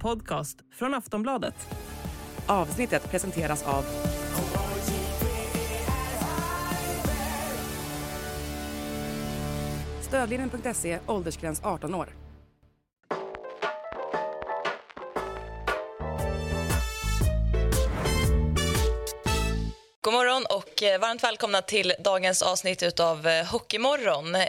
podcast från Aftonbladet. Avsnittet presenteras av... Stödlinjen.se, åldersgräns 18 år. God morgon och eh, varmt välkomna till dagens avsnitt av eh, Hockeymorgon. Eh,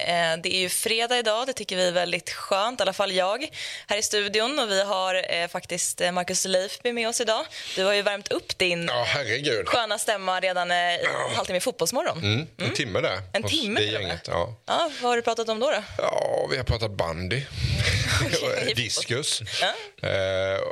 det är ju fredag idag, det tycker vi är väldigt skönt, i alla fall jag, här i studion. Och vi har faktiskt Marcus Leifby med oss idag. Du har ju värmt upp din ja, herregud. sköna stämma redan i ja. halvtimme i Fotbollsmorgon. Mm, en mm. timme där. En timme det gänget, ja. ja. Vad har du pratat om då? då? Ja, vi har pratat bandy. okay. Diskus. Ja.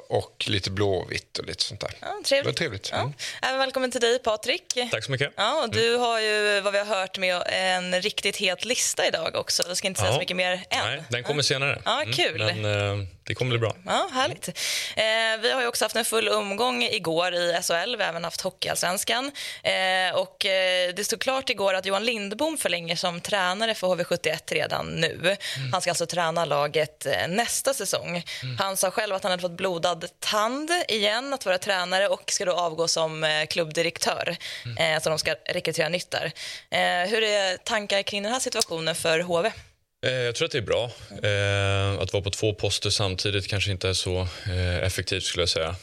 Och lite blåvitt och lite sånt där. Ja, trevligt. Det var trevligt. Mm. Även välkommen till dig, Patrik. Tack så mycket. Ja, och du har ju, vad vi har hört, med en riktigt het lista idag också. Jag ska inte säga ja. så mycket mer än. Nej, den kommer senare. Ja, kul. Mm, men, eh, det kommer bli bra. Ja, härligt. Eh, vi har ju också haft en full omgång igår i SHL. Vi har även haft Hockeyallsvenskan. Eh, och eh, det stod klart igår att Johan Lindbom förlänger som tränare för HV71 redan nu. Mm. Han ska alltså träna laget eh, nästa säsong. Mm. Han sa själv att han hade fått blodad tand igen att vara tränare och ska då avgå som eh, klubbdirektör. Mm. så de ska rekrytera nytt där. hur är tankar kring den här situationen för HV? Eh, jag tror att det är bra. Eh, att vara på två poster samtidigt kanske inte är så eh, effektivt. skulle jag säga.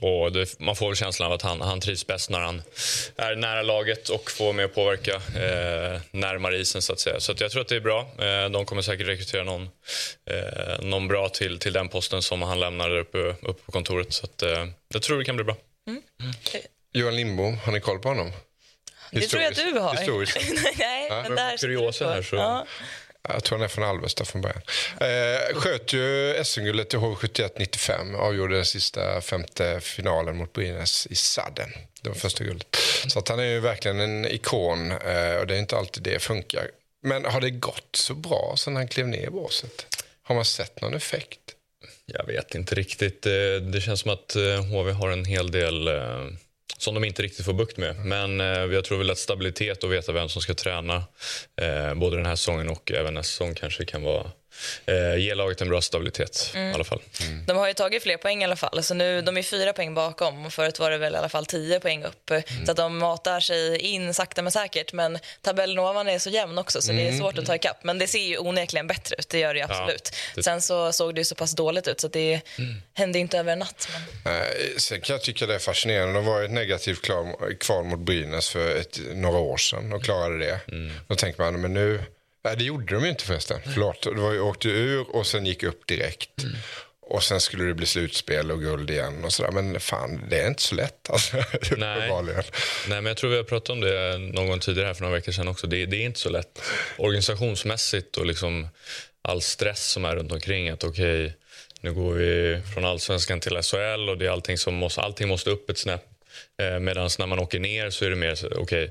och det, man får väl känslan av att han, han trivs bäst när han är nära laget och får med att påverka eh, närmare isen. Så att säga. Så att jag tror att det är bra. de kommer säkert rekrytera någon, någon bra till, till den posten som han lämnar uppe, uppe på kontoret. Så att, jag tror det kan bli bra. Mm. Mm. Johan Lindbom, har ni koll på honom? Det tror jag du har. Historiskt. Nej, ja. men där Kuriosa här så... Ja. Jag tror han är från Alvesta från början. Eh, sköt ju SM-guldet i HV71 95. Avgjorde den sista femte finalen mot Brynäs i sadden. Det var första guldet. Så att han är ju verkligen en ikon eh, och det är inte alltid det funkar. Men har det gått så bra sen han klev ner i båset? Har man sett någon effekt? Jag vet inte riktigt. Eh, det känns som att HV eh, har en hel del eh, som de inte riktigt får bukt med. Men eh, jag tror väl att stabilitet och veta vem som ska träna eh, både den här säsongen och även nästa säsong kanske kan vara eh, ge laget en bra stabilitet mm. i alla fall. Mm. De har ju tagit fler poäng i alla fall. Så nu, de är fyra poäng bakom förut var det väl i alla fall tio poäng upp. Mm. Så att de matar sig in sakta men säkert. Men tabellen ovan är så jämn också så det är mm. svårt att ta ikapp. Men det ser ju onekligen bättre ut, det gör det absolut. Ja, det... Sen så såg det ju så pass dåligt ut så det mm. hände inte över en natt. Men... Eh, sen kan jag tycka det är fascinerande. De var ett negativt kval mot Brynäs för ett, några år sedan och klarade det. Mm. Då tänker man, men nu Nej, det gjorde de inte förresten. Förlåt. Det var ju, åkte ur och sen gick upp direkt. Mm. Och sen skulle det bli slutspel och guld igen och sådär. Men fan, det är inte så lätt alltså. Nej. Nej, men jag tror vi har pratat om det någon tidigare här för några veckor sedan också. Det, det är inte så lätt. Organisationsmässigt och liksom all stress som är runt omkring. Att okej, okay, nu går vi från allsvenskan till SHL och det är allting som måste, allting måste upp ett snäpp. Eh, Medan när man åker ner så är det mer okej, okay,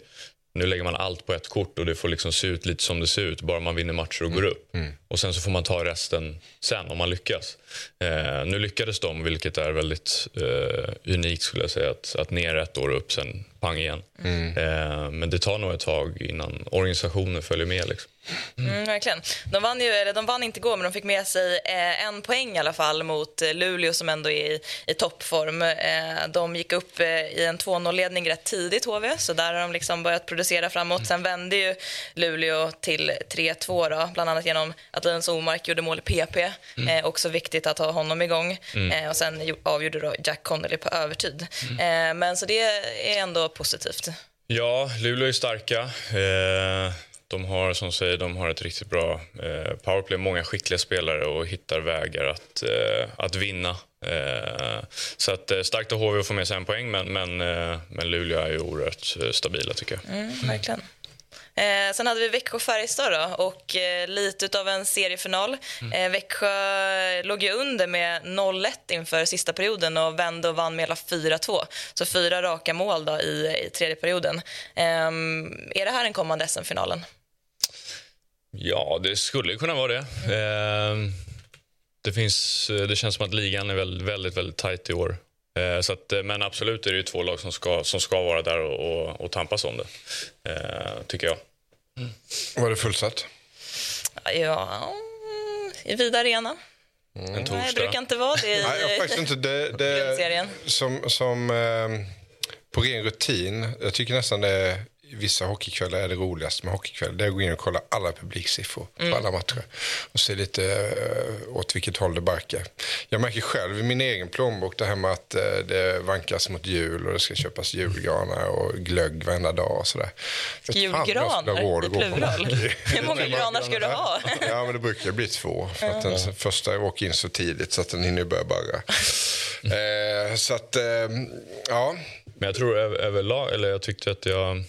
nu lägger man allt på ett kort och det får liksom se ut lite som det ser ut, bara man vinner matcher och går mm. upp. Mm. Och sen så får man ta resten sen om man lyckas. Eh, nu lyckades de, vilket är väldigt eh, unikt skulle jag säga, att, att ner ett år och upp sen pang igen. Mm. Eh, men det tar nog ett tag innan organisationen följer med. Liksom. Mm. Mm, verkligen. De vann, ju, eller de vann inte igår, men de fick med sig eh, en poäng i alla fall mot eh, Luleå som ändå är i, i toppform. Eh, de gick upp i en 2-0-ledning rätt tidigt, HV, så där har de liksom börjat producera framåt. Sen vände ju Luleå till 3-2, bland annat genom att Linus Omark gjorde mål i PP. Mm. Eh, också viktigt att ha honom igång. Mm. och sen avgjorde då Jack Connolly på övertid. Mm. men så det är ändå positivt. Ja, Luleå är starka. De har som säger, de har ett riktigt bra eh, powerplay, många skickliga spelare och hittar vägar att, eh, att vinna. Eh, så att, eh, starkt av HV att få med sig en poäng, men, men, eh, men Luleå är ju oerhört eh, stabila tycker jag. Mm, verkligen. Eh, sen hade vi Växjö-Färjestad då, och eh, lite av en seriefinal. Mm. Eh, Växjö låg ju under med 0-1 inför sista perioden och vände och vann med hela 4-2. Så fyra raka mål då i, i tredje perioden. Ehm, är det här den kommande SM-finalen? Ja, det skulle kunna vara det. Mm. det, finns, det känns som att ligan är väldigt, väldigt, väldigt tajt i år. Eh, så att, men absolut är det ju två lag som ska, som ska vara där och, och, och tampas om det, eh, tycker jag. Mm. Var det fullsatt? Ja, i Vida Arena. en Nej, det torsdag. brukar inte vara det i Nej, jag, faktiskt inte. Det, det, grundserien. som som eh, på ren rutin, jag tycker nästan det är Vissa hockeykvällar är det roligaste med hockeykväll. Det är att gå in och kolla alla publiksiffror på alla matcher. Och se lite eh, åt vilket håll det barkar. Jag märker själv i min egen plånbok det här med att eh, det vankas mot jul och det ska köpas julgranar och glögg varenda dag och sådär. Julgranar i plural. Hur många granar ska du ha? Ja, men det brukar bli två. För att den första åker in så tidigt så att den hinner börja barra. eh, så att, ja. Men jag tror över, överlag, eller jag tyckte att jag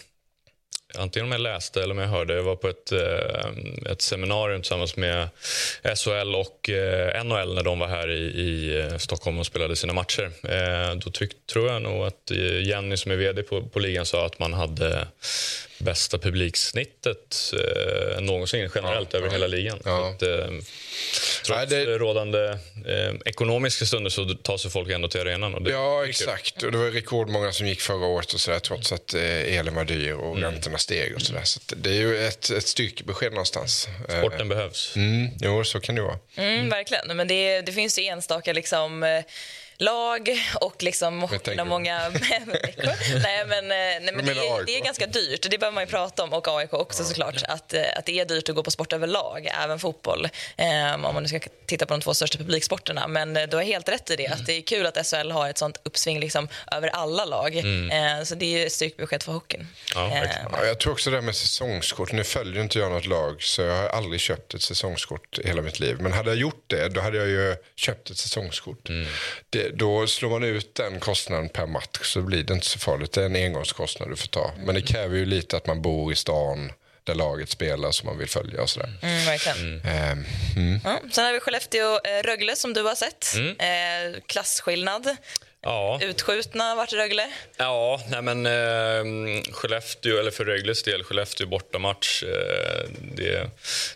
Antingen om jag läste eller om jag hörde. Jag var på ett, eh, ett seminarium tillsammans med SHL och eh, NHL när de var här i, i eh, Stockholm och spelade sina matcher. Då tyck, tror jag nog att Jenny som är vd på, på ligan sa att man hade bästa publiksnittet eh, någonsin generellt över hela ligan. Ja. Att, eh, trots Nej, det- rådande eh, ekonomiska stunder så tar sig folk ändå till arenan. Och det, Ja, exakt. Och det var rekordmånga som gick förra året och så där, trots att eh, elen var dyr och räntorna steg och så där. Så att det är ju ett, ett styrkebesked någonstans. Eh, Sporten behövs. Mm, jo, så kan det vara. Mm, verkligen. Men det, det finns ju enstaka liksom, eh, lag och liksom inom många veckor. nej, men, eh, nej, men det, är- det är ganska dyrt. Det behöver man ju prata om. Och AIK också såklart. Att, eh, att det är dyrt att gå på sport överlag, även fotboll. Eh, om man nu ska titta på de två största publiksporterna. Men eh, du har helt rätt i det. Att det är kul att SHL har ett sånt uppsving liksom, över alla lag. Eh, så det är ju styrkebesked för hockeyn. Ja. Ja, jag tror också det här med säsongskort. Nu följer inte jag något lag så jag har aldrig köpt ett säsongskort i hela mitt liv. Men hade jag gjort det då hade jag ju köpt ett säsongskort. Det, då slår man ut den kostnaden per match så blir det inte så farligt. Det är en engångskostnad du får ta. Men det kräver ju lite att man bor i stan där laget spelar som man vill följa och sådär. Mm, verkligen. Ehm, mm. Ja, sen har vi Skellefteå-Rögle som du har sett. Eh, klasskillnad. Ja. Utskjutna vart Rögle. Ja, nej men eh, Skellefteå, eller för Rögles del, Skellefteå bortamatch. Eh, det,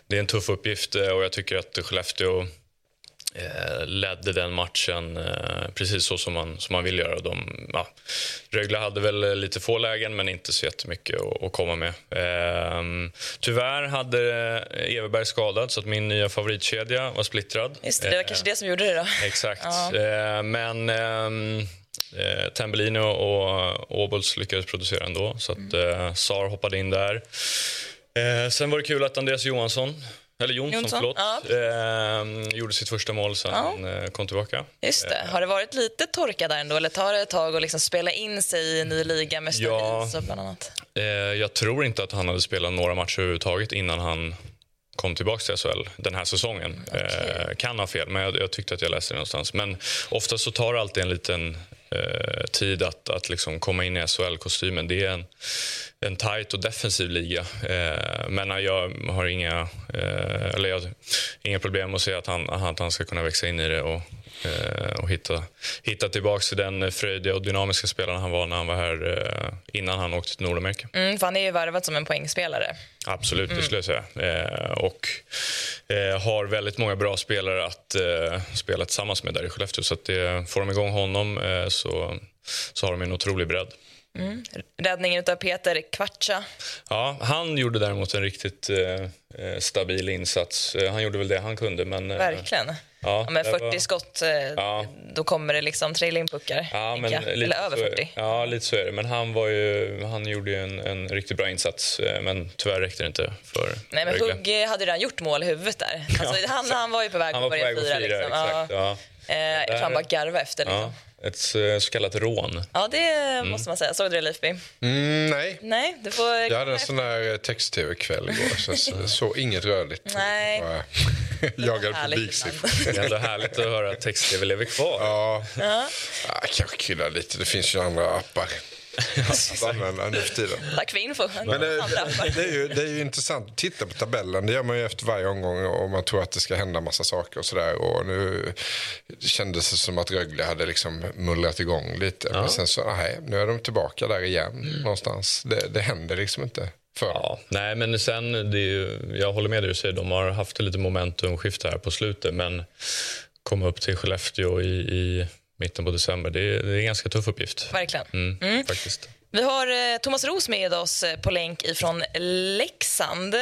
det är en tuff uppgift eh, och jag tycker att Skellefteå eh, ledde den matchen eh, precis så som man, som man vill göra. De, ja, Rögle hade väl eh, lite få lägen, men inte så jättemycket att, att komma med. Eh, tyvärr hade Everberg skadad, så att min nya favoritkedja var splittrad. Just det, det var Eh, kanske det som gjorde det då. Exakt. Ja. Eh, men ehm, eh, Tambellini och Åbols lyckades producera ändå, så att eh, Sar hoppade in där. Eh, sen var det kul att Andreas Johansson, eller Jonsson, Jonsson, förlåt, eh, gjorde sitt första mål sen han eh, kom tillbaka. Just det. Har det varit lite torka där ändå? Eller tar det ett tag att liksom spela in sig i en ny liga med Ja. och bland annat? Eh, jag tror inte att han hade spelat några matcher överhuvudtaget innan han kom tillbaka till SHL den här säsongen. Eh, kan ha fel, men jag, jag tyckte att jag läste det någonstans. Men ofta så tar det alltid en liten eh, tid att, att liksom komma in i SHL-kostymen. Det är en, en tight och defensiv liga. Eh, men jag har inga, eh, eller jag, inga problem att se att han, att han ska kunna växa in i det och, eh, och hitta, hitta tillbaka till den fröjdiga och dynamiska spelaren han var när han var här eh, innan han åkte till Nordamerika. Mm, för han är ju värvat som en poängspelare. Absolut, det skulle jag säga. Och har väldigt många bra spelare att spela tillsammans med där i Skellefteå. Så att det, får de igång honom så, så har de en otrolig bredd. Räddningen av Peter Kvartsa. Ja, han gjorde däremot en riktigt eh, eh, stabil insats. Eh, han gjorde väl det han kunde. Men, eh, Verkligen. Ja, Ja, det 40 var- skott, eh, Ja. då kommer det liksom trilla in puckar. Ja, men Eller över så är- 40. Ja, lite så är det. Men han, var ju, han gjorde ju en, en riktigt bra insats. eh, Men tyvärr räckte det inte för Nej, men Rögle. Hugg hade redan gjort mål i huvudet där. Alltså, han, han var ju på väg Han att var på börja fira. liksom. exakt. Ja. Ja. Eh, jag tror han bara garvade efter. Liksom. Ja, ett eh, så kallat rån. Ja, det måste man säga. Såg du det, Leifby? Mm, nej, Nej, du får... jag hade en sån där eh, text-tv-kväll igår så jag såg inget rörligt. Nej. Bara Jagade publiksiffror. Det är ändå härligt att höra att text-tv lever kvar. Ja, ja. kanske krydda lite. Det finns ju andra appar att använda nu för tiden. Tack för info. Men det, Andra appar. det, är ju, det är ju intressant att titta på tabellen. Det gör man ju efter varje omgång och man tror att det ska hända massa saker och sådär. Och nu kändes det som att Rögle hade liksom mullrat igång lite. Men sen så, nej, nu är de tillbaka där igen någonstans. Det, det händer liksom inte. För. Ja, nej, men sen, det är ju, jag håller med dig du säger, de har haft lite momentumskifte här på slutet, men komma upp till Skellefteå i, i mitten på december, det är, det är en ganska tuff uppgift. Verkligen. Mm, Faktiskt. Vi har eh, Thomas Ros med oss eh, på länk ifrån Leksand. Eh,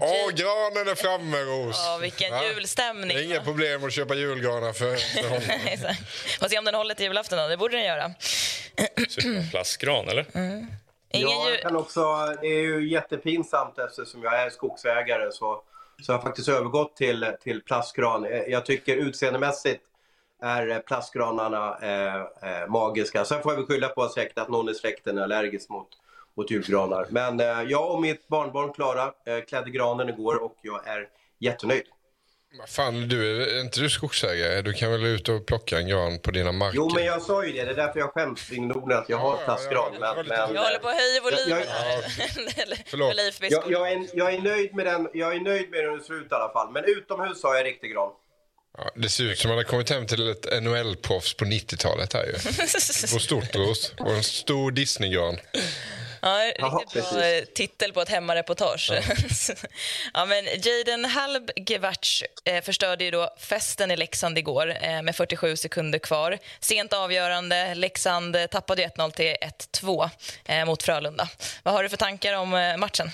Åh, granen är framme, Ros! Ja, vilken Va? julstämning. Det är inga problem att köpa julgranar för, för honom. Exakt. Får se om den håller till julafton. Då. Det borde den göra. Plastgran, eller? Ingen ja, jag kan också, det är ju jättepinsamt eftersom jag är skogsägare så, så jag har faktiskt övergått till, till plastgran. Jag tycker utseendemässigt är plastgranarna eh, eh, magiska. Sen får jag väl skylla på säkert att någon i släkten är allergisk mot, mot julgranar. Men eh, jag och mitt barnbarn Klara eh, klädde granen igår och jag är jättenöjd. Vad Fan, du, är inte du skogsägare? Du kan väl ut och plocka en gran på dina marker? Jo, men jag sa ju det. Det är därför jag skäms i Norden att jag har Ja, plastgran. ja, Men, lite men, Jag håller på att höja volymen Jag- jag, är nöjd med den, jag är nöjd med hur den ser ut i alla fall. Men utomhus har jag riktig gran. Ja, det ser ut som att man har kommit hem till ett NHL-proffs på 90-talet här ju. På stort ros och en stor Disney-gran. Ja, riktigt bra precis. titel på ett hemmareportage. Ja. men Jaden Halbgevac eh, förstörde ju då festen i Leksand igår eh, med 47 sekunder kvar. Sent avgörande. Leksand tappade ju 1-0 till 1-2 eh, mot Frölunda. Vad har du för tankar om eh, matchen?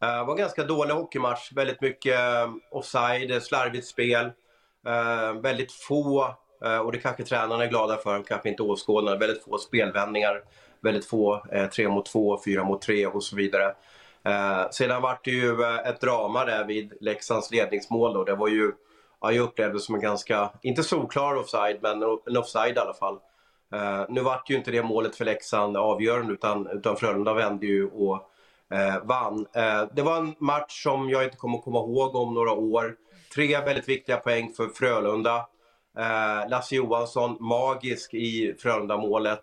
Det var en ganska dålig hockeymatch. Väldigt mycket eh, offside, slarvigt spel. Eh, väldigt få, och det kanske tränarna är glada för, kanske inte åskådarna, väldigt få spelvändningar. Väldigt få tre mot två, fyra mot tre och så vidare. Eh, sedan var det ju ett drama där vid Leksands ledningsmål. Då. Det var ju, ja, jag upplevde det som en ganska, inte solklar offside, men en offside i alla fall. Eh, nu vart ju inte det målet för Leksand avgörande utan, utan Frölunda vände ju och eh, vann. Eh, det var en match som jag inte kommer att komma ihåg om några år. Tre väldigt viktiga poäng för Frölunda. Eh, Lasse Johansson magisk i Frölunda-målet.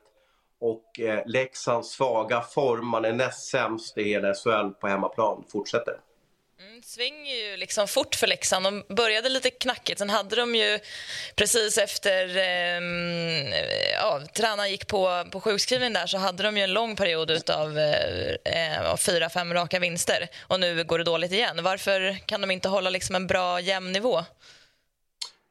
Och eh, Leksands svaga form, man är näst sämst i hela SHL på hemmaplan, fortsätter. Mm, svänger ju liksom fort för Leksand. De började lite knackigt. Sen hade de ju precis efter eh, ja, tränaren gick på, på sjukskrivning där så hade de ju en lång period utav eh, eh, av fyra, fem raka vinster. Och nu går det dåligt igen. Varför kan de inte hålla liksom en bra jämn nivå?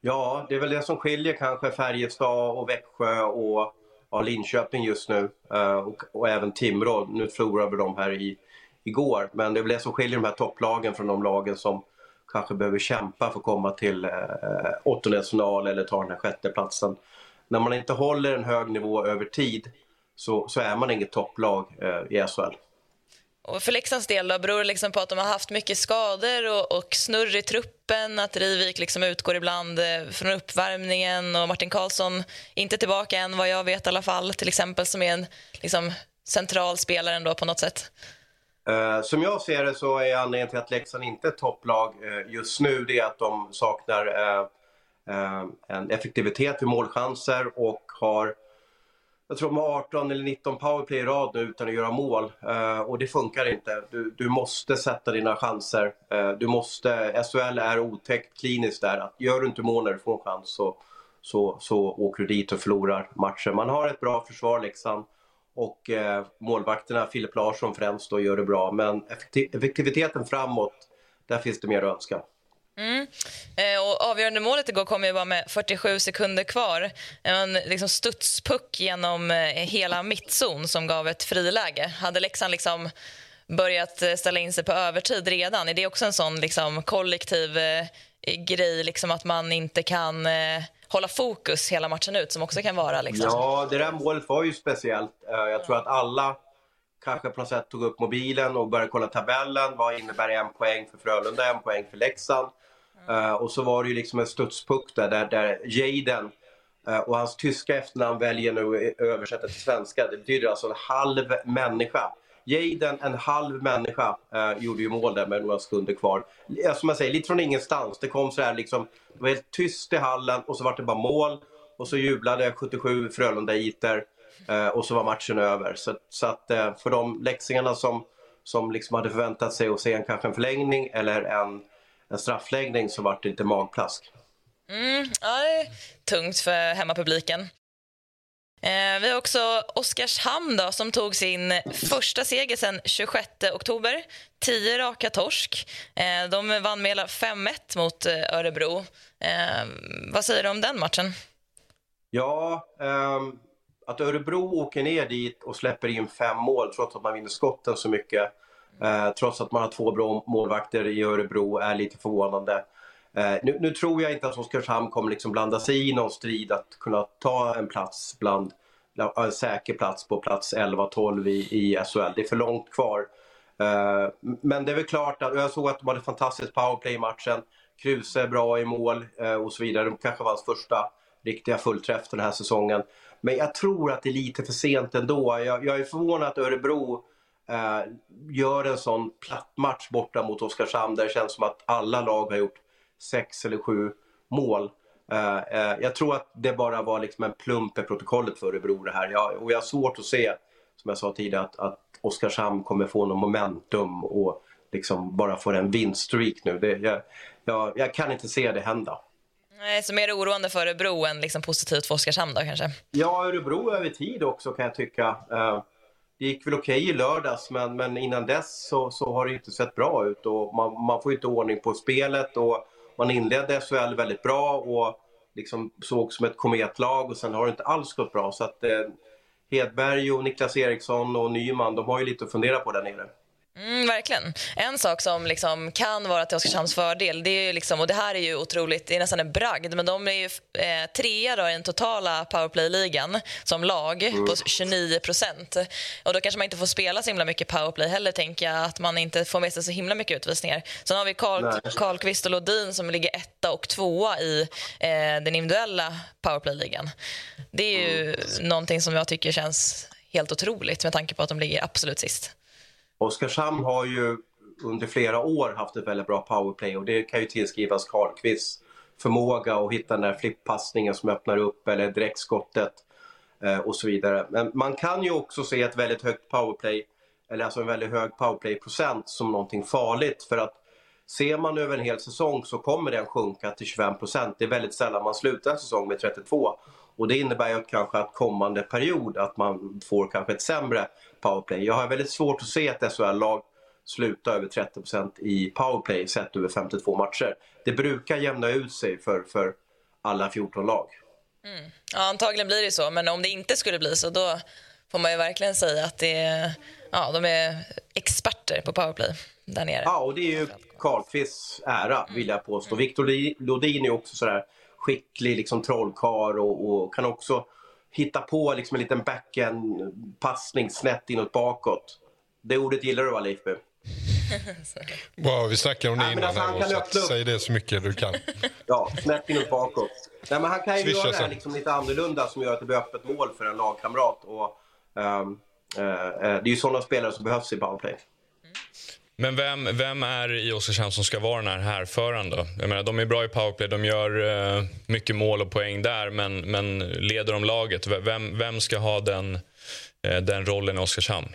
Ja, det är väl det som skiljer kanske Färjestad och Växjö och ja, Linköping just nu. Eh, och, och även Timrå. Nu förlorade vi dem här i, igår. Men det är väl det som skiljer de här topplagen från de lagen som kanske behöver kämpa för att komma till eh, åttondelsfinal eller ta den här sjätteplatsen. När man inte håller en hög nivå över tid så, så är man inget topplag eh, i SHL. Och för Leksands del då, beror det liksom på att de har haft mycket skador och, och snurr i truppen? Att Rivik liksom utgår ibland eh, från uppvärmningen och Martin Karlsson inte tillbaka än vad jag vet i alla fall, till exempel som är en liksom, central spelare ändå på något sätt. Uh, som jag ser det så är anledningen till att Leksand inte är ett topplag uh, just nu det är att de saknar uh, en effektivitet vid målchanser och har jag tror de har 18 eller 19 powerplay i rad nu utan att göra mål och det funkar inte. Du, du måste sätta dina chanser. Du måste, SHL är otäckt kliniskt där. Att gör du inte mål när du får en chans så, så, så åker du dit och förlorar matchen. Man har ett bra försvar Leksand och eh, målvakterna, Filip Larsson främst, då, gör det bra. Men effektiviteten framåt, där finns det mer att önska. Mm. Eh, och avgörande målet igår kom ju bara med 47 sekunder kvar. En liksom studspuck genom eh, hela mittzon som gav ett friläge. Hade Leksand liksom börjat eh, ställa in sig på övertid redan? Är det också en sån liksom kollektiv eh, grej, liksom att man inte kan eh, hålla fokus hela matchen ut, som också kan vara liksom? Ja, det där målet var ju speciellt. Eh, jag tror att alla kanske på något sätt tog upp mobilen och började kolla tabellen. Vad innebär en poäng för Frölunda, en poäng för Leksand? Eh, och så var det ju liksom en studspuck där, där, där Jaden eh, och hans tyska efternamn väljer nu att översätta till svenska. Det betyder alltså en halv människa. Jaden, en halv människa, eh, gjorde ju mål där med några sekunder kvar. Som jag säger, lite från ingenstans. Det kom så här liksom, det var helt tyst i hallen och så var det bara mål. Och så jublade 77 Frölunda-iter eh, och så var matchen över. Så, så att eh, för de läxingarna som, som liksom hade förväntat sig att se en, kanske en förlängning eller en, en straffläggning så var det lite magplask. Mm, ja, det är tungt för hemmapubliken. Eh, vi har också Oskarshamn då, som tog sin första seger sen 26 oktober. Tio raka torsk. Eh, de vann med hela 5-1 mot eh, Örebro. Eh, vad säger du om den matchen? Ja, ehm, att Örebro åker ner dit och släpper in fem mål trots att man vinner skotten så mycket. Eh, trots att man har två bra målvakter i Örebro är lite förvånande. Eh, nu, nu, tror jag inte att Oskarshamn kommer liksom blanda sig i någon strid att kunna ta en plats bland en säker plats på plats 11-12 i, i SHL. Det är för långt kvar. Eh, men det är väl klart att, jag såg att de hade fantastiskt powerplay i matchen. Kruse är bra i mål eh, och så vidare. De kanske var hans första riktiga fullträff den här säsongen. Men jag tror att det är lite för sent ändå. Jag, jag är förvånad att Örebro eh, gör en sån platt match borta mot Oskarshamn där det känns som att alla lag har gjort sex eller sju mål. Uh, uh, jag tror att det bara var liksom en plump i protokollet för Örebro det här. Jag, och jag har svårt att se, som jag sa tidigare, att, att Oskarshamn kommer få någon momentum och liksom bara få en vinststreak nu. Det, jag, jag, jag, kan inte se det hända. Nej, så mer oroande för Örebro än liksom positivt för Oskarshamn då kanske? Ja, Örebro över tid också kan jag tycka. Uh, det gick väl okej i lördags men, men innan dess så, så har det inte sett bra ut och man, man får inte ordning på spelet och man inledde SHL väldigt bra och liksom såg som ett kometlag och sen har det inte alls gått bra. Så att eh, Hedberg och Niklas Eriksson och Nyman, de har ju lite att fundera på där nere. Mm, verkligen. En sak som liksom kan vara till Oskarshamns fördel, det är liksom, och det här är ju otroligt, det är nästan en bragd, men de är ju eh, trea då i den totala powerplay-ligan som lag mm. på 29 procent. Och då kanske man inte får spela så himla mycket powerplay heller, tänker jag, att man inte får med sig så himla mycket utvisningar. Sen har vi Karl, Karlqvist och Lodin som ligger etta och tvåa i eh, den individuella powerplay-ligan. Det är ju mm. någonting som jag tycker känns helt otroligt med tanke på att de ligger absolut sist. Oskarshamn har ju under flera år haft ett väldigt bra powerplay och det kan ju tillskrivas Karlqvists förmåga att hitta den där flippassningen som öppnar upp eller direktskottet eh, och så vidare. Men man kan ju också se ett väldigt högt powerplay, eller alltså en väldigt hög powerplay-procent som någonting farligt för att ser man över en hel säsong så kommer den sjunka till 25 Det är väldigt sällan man slutar en säsong med 32 och det innebär ju kanske att kommande period att man får kanske ett sämre powerplay. Jag har väldigt svårt att se ett SHL-lag sluta över 30% i powerplay sett över 52 matcher. Det brukar jämna ut sig för, för alla 14 lag. Mm. Ja, antagligen blir det så, men om det inte skulle bli så då får man ju verkligen säga att det är, ja, de är experter på powerplay där nere. Ja, och det är ju Karlqvists ära vill jag påstå. Mm. Victor Lodin är också sådär skicklig liksom trollkarl och, och, kan också hitta på liksom en liten backhand-passning snett inåt bakåt. Det ordet gillar du va Leif Wow, vi snackade om det innan. Alltså, han kan så säg det så mycket du kan. ja, snett inåt bakåt. Nej, men han kan ju Swisha göra det liksom lite annorlunda som gör att det blir öppet mål för en lagkamrat. Och, um, uh, uh, det är ju sådana spelare som behövs i powerplay. Men vem, vem är i Oskarshamn som ska vara den här härföraren då? Jag menar, de är bra i powerplay, de gör eh, mycket mål och poäng där, men, men leder de laget? Vem, vem ska ha den, eh, den rollen i Oskarshamn?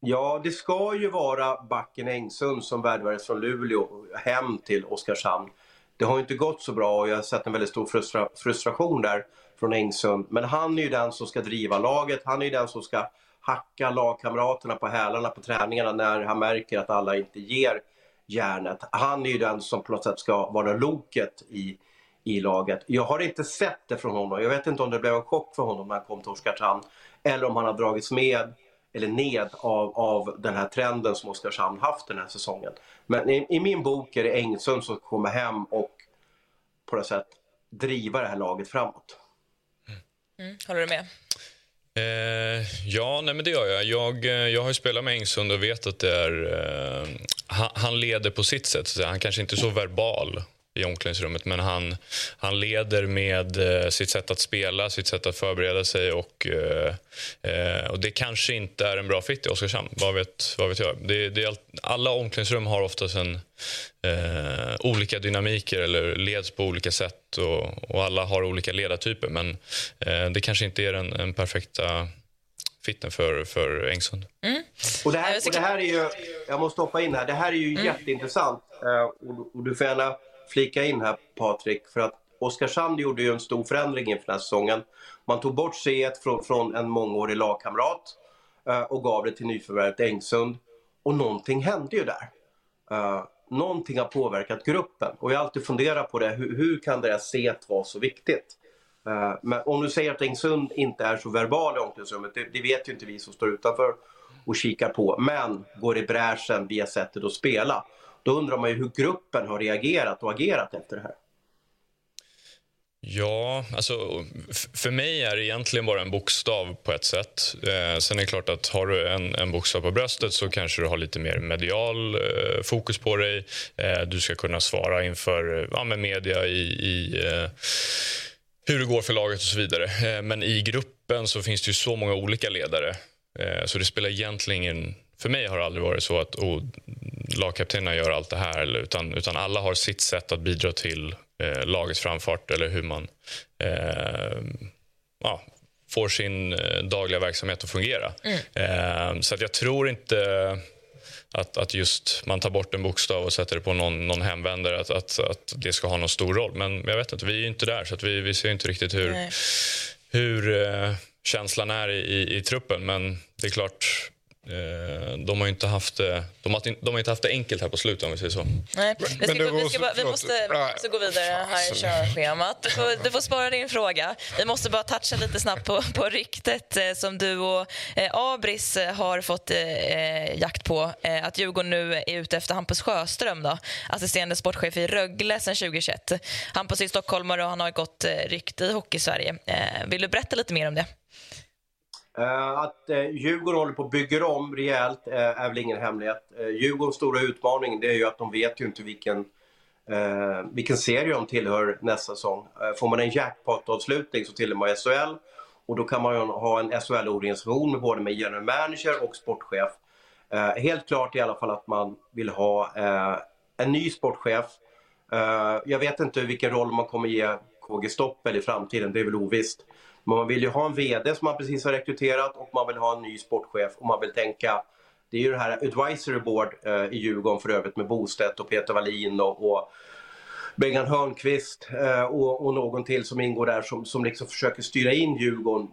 Ja, det ska ju vara backen Engsund som värvades från Luleå hem till Oskarshamn. Det har inte gått så bra och jag har sett en väldigt stor frustra frustration där från Engsund. Men han är ju den som ska driva laget, han är ju den som ska hacka lagkamraterna på hälarna på träningarna när han märker att alla inte ger järnet. Han är ju den som på något sätt ska vara loket i, i laget. Jag har inte sett det från honom. Jag vet inte om det blev en chock för honom när han kom till Oskarshamn eller om han har dragits med eller ned av, av den här trenden som Oskarshamn haft den här säsongen. Men i, i min bok är det Engsund som kommer hem och på något sätt driva det här laget framåt. Mm. mm. Håller du med? Eh, ja, nej, men det gör jag. jag. Eh, jag har spelat med Engsund och vet att det är... Eh, han, han, leder på sitt sätt. Så han kanske inte är så verbal i omklädningsrummet men han, han leder med eh, sitt sätt att spela, sitt sätt att förbereda sig och, eh, eh och det kanske inte är en bra fit i Oskarshamn. Vad vet, vad vet jag? Det, det alla omklädningsrum har oftast en, eh, olika dynamiker eller leds på olika sätt och, och alla har olika ledartyper men eh, det kanske inte är den, den perfekta fitten för, för Engsund. Mm. Och, det här, och det här är ju, jag måste hoppa in här, det här är ju mm. jätteintressant uh, och, och, du får gärna flika in här Patrik, för att Oskarshamn gjorde ju en stor förändring inför den här säsongen. Man tog bort C1 från, från en mångårig lagkamrat eh, och gav det till nyförvärvet Engsund. Och någonting hände ju där. Uh, någonting har påverkat gruppen och jag har alltid funderat på det. Hur, hur kan deras C1 vara så viktigt? Uh, men om du säger att Engsund inte är så verbal i omklädningsrummet, det, det vet ju inte vi som står utanför och kikar på, men går i bräschen via sättet att spela. Då undrar man ju hur gruppen har reagerat och agerat efter det här. Ja, alltså för mig är det egentligen bara en bokstav på ett sätt. Eh, sen är det klart att har du en, en bokstav på bröstet så kanske du har lite mer medial eh, fokus på dig. Eh, du ska kunna svara inför eh, ja, med media i, i eh, hur det går för laget och så vidare. Eh, men i gruppen så finns det ju så många olika ledare eh, så det spelar egentligen ingen för mig har det aldrig varit så att oh, lagkaptenerna gör allt det här. Utan, utan alla har sitt sätt att bidra till eh, lagets framfart eller hur man eh, ja, får sin eh, dagliga verksamhet att fungera. Mm. Eh, så att jag tror inte att, att just man tar bort en bokstav och sätter det på någon, någon hemvändare, att, att, att det ska ha någon stor roll. Men jag vet inte, vi är inte där så att vi, vi ser inte riktigt hur, hur eh, känslan är i, i, i truppen. Men det är klart, de har inte haft, de har, de har inte haft det enkelt här på slutet om vi säger så. Nej, vi, ska, gå, vi, ska bara, vi måste, vi måste gå vidare här i körschemat. Du får, du får spara din fråga. Vi måste bara toucha lite snabbt på, på ryktet eh, som du och eh, Abris har fått eh, jakt på. Eh, att Djurgården nu är ute efter Hampus Sjöström, då, assisterande sportchef i Rögle sedan 2021. Hampus är stockholmare och han har ett gott rykte i Hockeysverige. Eh, vill du berätta lite mer om det? Eh, att eh, Djurgården håller på att bygga om rejält eh, är väl ingen hemlighet. Djurgårdens stora utmaning det är ju att de vet ju inte vilken, vilken serie de tillhör nästa säsong. Får man en jackpot-avslutning så tillhör man SHL och då kan man ju ha en SHL-organisation med både med general manager och sportchef. helt klart i alla fall att man vill ha en ny sportchef. jag vet inte vilken roll man kommer ge KG Stoppel i framtiden, det är väl ovisst. Men man vill ju ha en VD som man precis har rekryterat och man vill ha en ny sportchef och man vill tänka det är ju det här advisory board eh, i Djurgården för övrigt med Bostedt och Peter Wallin och, och Bengan Hörnqvist eh, och, och, någon till som ingår där som, som liksom försöker styra in Djurgården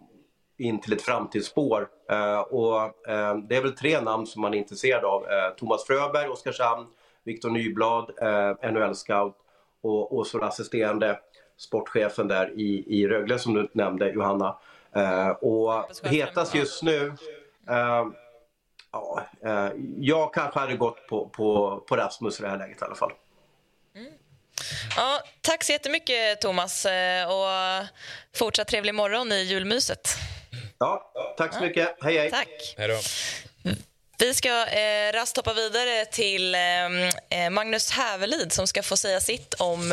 in till ett framtidsspår. Eh, och, eh, det är väl tre namn som man är intresserad av. Eh, Thomas Fröberg, Oskarshamn, Viktor Nyblad, eh, NHL-scout och, och så assisterande sportchefen där i, i Rögle som du nämnde Johanna. Eh, och hetast just nu eh, Ja, eh, jag kanske hade gått på, på, på Rasmus i det här läget i alla fall. Mm. Ja, tack så jättemycket, Thomas. Eh, och fortsatt trevlig morgon i julmyset. Ja, tack så mycket. Hej, hej. Tack. Hej då. Vi ska eh, rast hoppa vidare till ehm, eh, Magnus Hävelid som ska få säga sitt om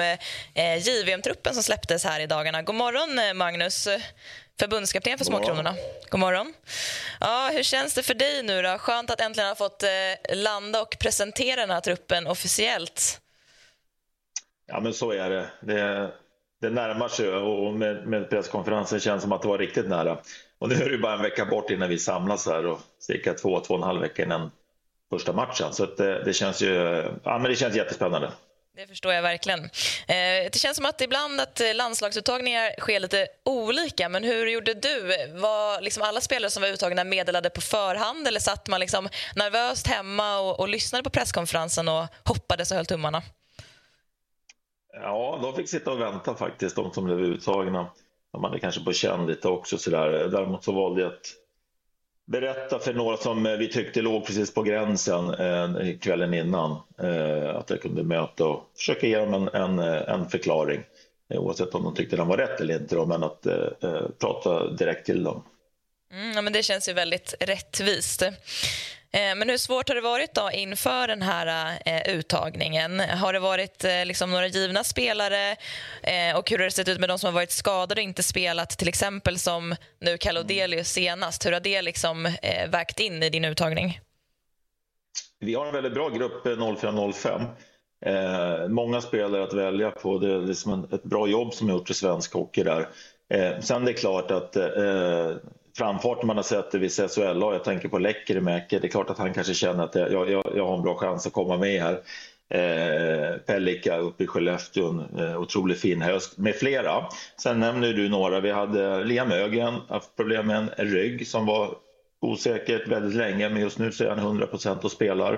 eh, JVM-truppen som släpptes här i dagarna. God morgon, eh, Magnus, förbundskapten för Småkronorna. God morgon. Ja, hur känns det för dig nu? Då? Skönt att äntligen ha fått eh, landa och presentera den här truppen officiellt. Ja, men så är det. Det, det närmar sig och med, med presskonferensen känns som att det var riktigt nära. Och nu är det bara en vecka bort innan vi samlas här och cirka två, två och en halv vecka innan första matchen. Så det, det, känns ju ja, men det känns jättespännande. Det förstår jag verkligen. Eh, det känns som att ibland att landslagsuttagningar sker lite olika. Men hur gjorde du? Var liksom alla spelare som var uttagna meddelade på förhand eller satt man liksom nervöst hemma och, och lyssnade på presskonferensen och hoppades och höll tummarna? Ja, de fick sitta och vänta faktiskt, de som blev uttagna. De hade kanske på känn lite också sådär. Däremot så valde jag att berätta för några som eh, vi tyckte låg precis på gränsen eh, kvällen innan. Eh, att jag kunde möta och försöka ge dem en, en, eh, en förklaring. Eh, oavsett om de tyckte den var rätt eller inte, då, men att eh, eh prata direkt till dem. Mm, ja, men det känns ju väldigt rättvist. Eh, men hur svårt har det varit då inför den här eh, uttagningen? Har det varit eh, liksom några givna spelare och hur har det sett ut med de som har varit skadade och inte spelat, till exempel som nu Kalodelius senast? Hur har det liksom vägt in i din uttagning? Vi har en väldigt bra grupp 04-05. Eh, många spelare att välja på. Det är liksom ett bra jobb som gjorts i svensk hockey där. Eh, sen det är klart att eh, framfarten man har sett i vissa SHL jag tänker på Lekkerimäki, det är klart att han kanske känner att jag, jag, jag har en bra chans att komma med här. Eh, Pellika uppe i Skellefteå, en eh, otroligt fin höst, med flera. Sen nämner du några, vi hade Liam Ögren, haft problem med en rygg som var osäkert väldigt länge, men just nu så är han 100 och spelar.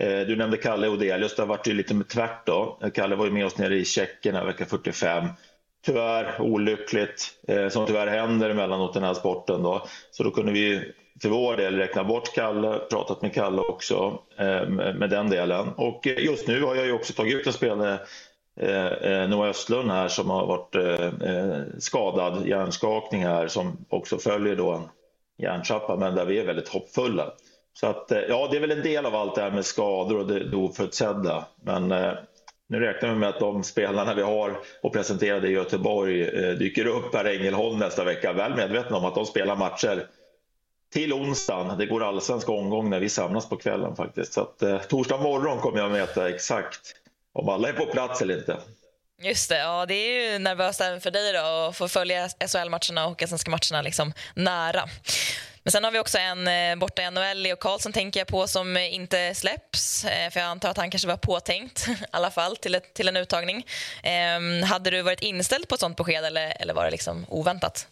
Eh, du nämnde Kalle Odelius, det har varit lite med tvärt då. Kalle var ju med oss nere i Tjeckien vecka 45 tyvärr olyckligt, eh, som tyvärr händer emellanåt i den här sporten. Då. Så då kunde vi för vår del räkna bort Kalle, pratat med Kalle också eh, med den delen. Och eh, just nu har jag ju också tagit ut en spelare, eh, eh, Noah Östlund här som har varit eh, eh skadad, hjärnskakning här, som också följer då en hjärntrappa, men där vi är väldigt hoppfulla. Så att, eh, ja, det är väl en del av allt det här med skador och det, det oförutsedda. Men nu räknar vi med att de spelarna vi har och presenterade i Göteborg eh, dyker upp här Ängelholm nästa vecka. Väl medvetna om att de spelar matcher till onsdagen. Det går allsvensk omgång när vi samlas på kvällen faktiskt. Så att, eh, torsdag morgon kommer jag att veta exakt om alla är på plats eller inte. Just det, ja, det är ju nervöst även för dig då, att få följa SHL-matcherna och svenska matcherna liksom nära. Men sen har vi också en eh, borta i NHL, Leo Karlsson tänker jag på, som inte släpps. Eh, för jag antar att han kanske var påtänkt i alla fall till, ett, till en uttagning. Eh, hade du varit inställd på ett sånt besked eller, eller var det liksom oväntat?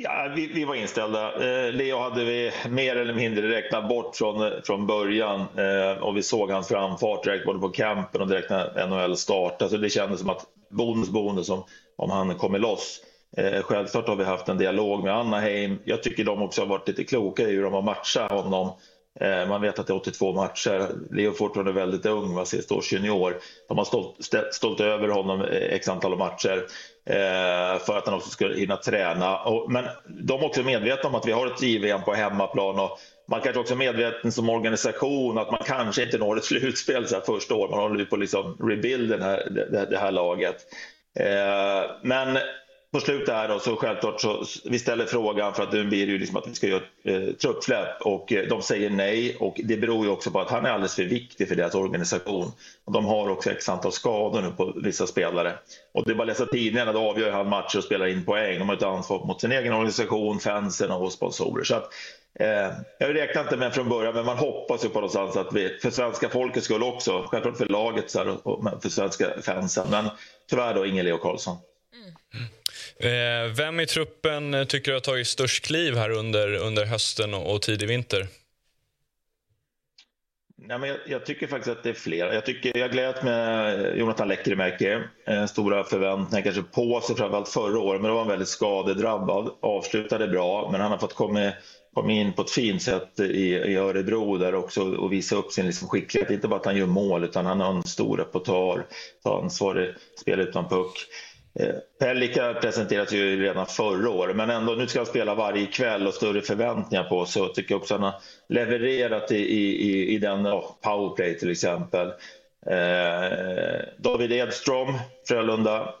Ja, vi, vi var inställda. Eh, Leo hade vi mer eller mindre räknat bort från, från början eh, och vi såg hans framfart direkt både på campen och direkt när NHL startade. Så det kändes som att bonus bonus om, om han kommer loss. Eh, självklart har vi haft en dialog med Anaheim. Jag tycker de också har varit lite kloka i hur de har matchat honom. Eh, man vet att det är 82 matcher. Leo är fortfarande väldigt ung, var sist års junior. De har stolt, stolt över honom eh, x antal matcher. Eh, för att han också ska hinna träna. Men de är också medvetna om att vi har ett JVM på hemmaplan och man kanske också är medveten som organisation att man kanske inte når ett slutspel så här första året. Man håller på att liksom rebuild den här, det, det här laget. Eh, men på slutet här då, så självklart så vi ställer frågan för att nu blir det ju liksom att vi ska göra ett eh, truppsläpp och eh, de säger nej och det beror ju också på att han är alldeles för viktig för deras organisation. Och de har också x antal skador nu på vissa spelare. Och det är bara att läsa tidningarna, då avgör han matcher och spelar in poäng. De har ett ansvar mot sin egen organisation, fansen och sponsorer. Så att, eh, jag räknar inte med från början, men man hoppas ju på någonstans att vi, för svenska folkets skull också, självklart för laget så här, och för svenska fansen. Men tyvärr då ingen Leo Karlsson. Mm. Vem i truppen eh, tycker du har tagit störst kliv här under, under hösten och tidig vinter? Nej, men jag, jag, tycker faktiskt att det är flera. Jag, tycker, jag gläds med eh, Jonathan Lekkerimäki. Eh, stora förväntningar kanske på sig framförallt förra året, men då var han väldigt skadedrabbad. Avslutade bra, men han har fått komma, komma in på ett fint sätt i, i Örebro där också och visa upp sin liksom skicklighet. Inte bara att han gör mål, utan han har en stor repertoar, tar ansvar, i spel utan puck. Eh, Pellika presenterades ju redan förra året, men ändå nu ska han spela varje kväll och större förväntningar på sig. Jag tycker också att han har levererat i, i, i den oh, powerplay till exempel. Eh, David Edström, Frölunda,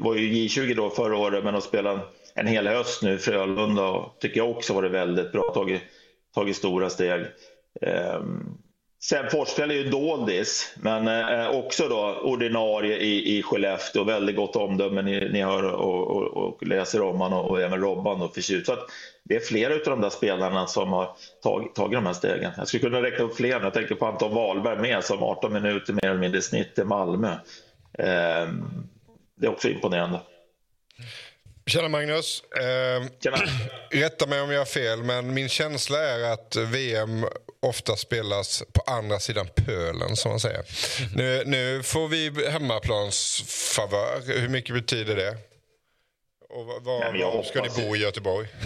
var ju J20 då förra året, men har spelat en hel höst nu Frölunda och tycker jag också varit väldigt bra, tagit, tagit stora steg. Eh, Seb Forsell är ju doldis, men eh, också då ordinarie i, i Skellefteå. Väldigt gott omdöme. Ni, ni hör och, och, och, läser om honom och, och även Robban och förtjust. Så att det är flera av de där spelarna som har tagit, tagit de här stegen. Jag skulle kunna räkna upp fler. Jag tänker på Anton Wahlberg med som 18 minuter mer eller mindre snitt i Malmö. Eh, det är också imponerande. Tjena Magnus. Eh, Tjena. Rätta mig om jag har fel, men min känsla är att VM ofta spelas på andra sidan pölen, som man säger. Mm. Nu, nu får vi hemmaplansfavör. Hur mycket betyder det? Och var, var ska ni bo i Göteborg?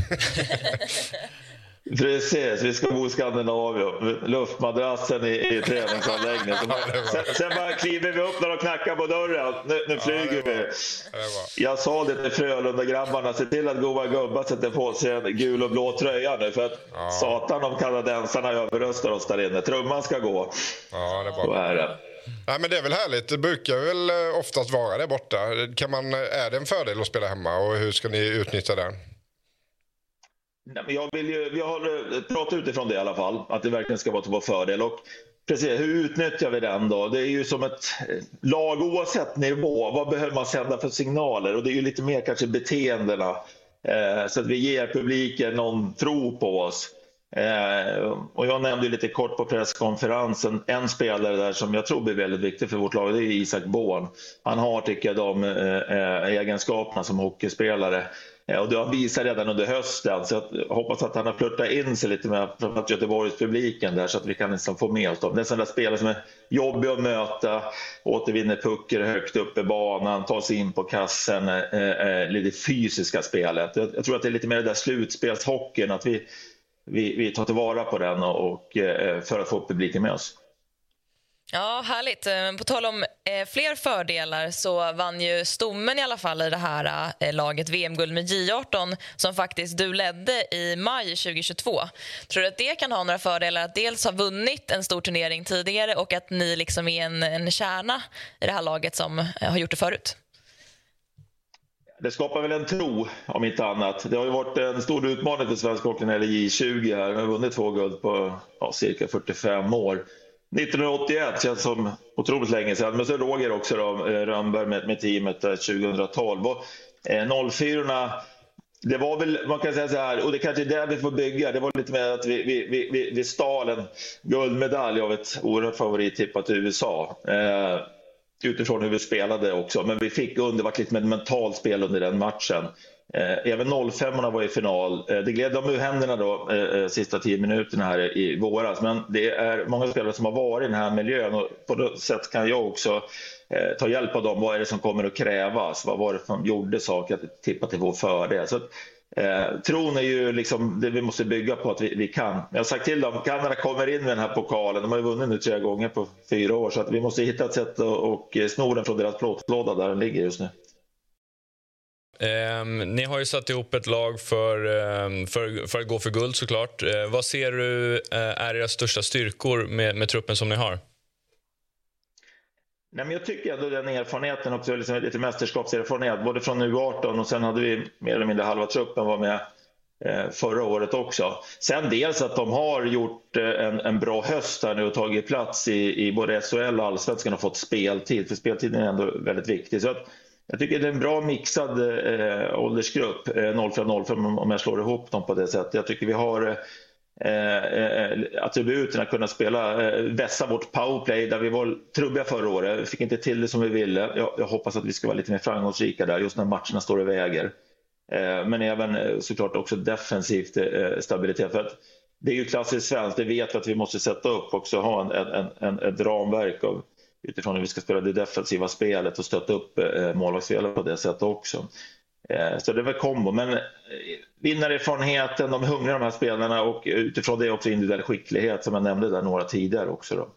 Precis, vi ska bo i Skandinavien. Luftmadrassen i, i träningsanläggningen. sen, sen bara kliver vi upp när de knackar på dörren. Nu, nu flyger ja, vi. Jag sa det till Frölunda-grabbarna, se till att goa gubbar sätter på sig en gul och blå tröja nu. För att ja. satan om kanadensarna överröstar oss där inne. Trumman ska gå. Ja, det är bara... Så är det. Nej, men det är väl härligt. Det brukar väl eh, oftast vara det borta. Kan man, är det en fördel att spela hemma och hur ska ni utnyttja den? Nej, men jag vill ju, vi har eh, pratat utifrån det i alla fall, att det verkligen ska vara till vår fördel. Och precis, hur utnyttjar vi den då? Det är ju som ett eh, lag oavsett nivå. Vad behöver man sända för signaler? Och det är ju lite mer kanske beteendena. Eh, så att vi ger publiken någon tro på oss. Eh, och jag nämnde lite kort på presskonferensen en spelare där som jag tror blir väldigt viktig för vårt lag. Det är Isak Born. Han har, tycker jag, de eh, eh egenskaperna som hockeyspelare. Eh, och det har han visat redan under hösten. Så jag hoppas att han har flörtat in sig lite med framförallt Göteborgspubliken där så att vi kan liksom få med oss dem. Det är en sån där spelare som är jobbig att möta, återvinner puckar högt upp i banan, tar sig in på kassen, eh, eh, eh det fysiska spelet. Jag, jag, tror att det är lite mer det där slutspelshockeyn, att vi, vi, vi tar tillvara på den och, och eh, för att få publiken med oss. Ja, härligt. Eh, på tal om eh, fler fördelar så vann ju stommen i alla fall i det här eh, laget VM-guld med J18 som faktiskt du ledde i maj 2022. Tror du att det kan ha några fördelar att dels ha vunnit en stor turnering tidigare och att ni liksom är en, en kärna i det här laget som eh, har gjort det förut? Det skapar väl en tro, om inte annat. Det har ju varit en stor utmaning för svensk hockey när det gäller J20. Här. Vi har vunnit två guld på ja, cirka 45 år. 1981 känns som otroligt länge sedan. Men så Roger också då, eh, Rönnberg med, med teamet eh, 2012. Och, eh, 04 det var väl, man kan säga så här, och det kanske är där vi får bygga. Det var lite mer att vi, vi, vi, vi stal en guldmedalj av ett oerhört favorittippat USA. Eh, utifrån hur vi spelade också. Men vi fick under, det var lite med ett mentalt spel under den matchen. Eh, även 05 var i final. Eh, det gled dem ur händerna då, eh, sista tio minuterna här i våras. Men det är många spelare som har varit i den här miljön och på något sätt kan jag också ta hjälp av dem. Vad är det som kommer att krävas? Vad var det som gjorde saker att tippa till vår fördel? Så Eh, tron är ju liksom det vi måste bygga på att vi, vi, kan. Jag har sagt till dem, Kanada kommer in med den här pokalen, de har ju vunnit nu tre gånger på fyra år, så att vi måste hitta ett sätt att och sno den från deras plåtlåda där den ligger just nu. Um, ni har ju satt ihop ett lag för, um, för, för att gå för guld såklart. Uh, vad ser du uh, är era största styrkor med, med truppen som ni har? Nej, men jag tycker ändå den erfarenheten också, liksom lite mästerskapserfarenhet, både från U18 och sen hade vi mer eller mindre halva truppen var med eh, förra året också. Sen dels att de har gjort eh, en, en bra höst här nu och tagit plats i, i både SHL och Allsvenskan och fått speltid, för speltiden är ändå väldigt viktig. Så att, jag tycker det är en bra mixad eh, åldersgrupp, eh, 04-05 om jag slår ihop dem på det sättet. Jag tycker vi har eh, eh attributen att kunna spela, eh, vässa vårt powerplay där vi var trubbiga förra året. Vi fick inte till det som vi ville. Jag, jag hoppas att vi ska vara lite mer framgångsrika där just när matcherna står och väger. Eh, men även eh, såklart också defensivt eh, stabilitet. För att det är ju klassiskt svenskt, det vet vi att vi måste sätta upp också, ha en, en, en, ett ramverk av utifrån hur vi ska spela det defensiva spelet och stötta upp eh, målvaktsspelet på det sättet också. Eh, så det är väl kombo, men eh, vinnarerfarenheten, de är hungriga de här spelarna och utifrån det också individuell skicklighet som jag nämnde där några tidigare också. Då.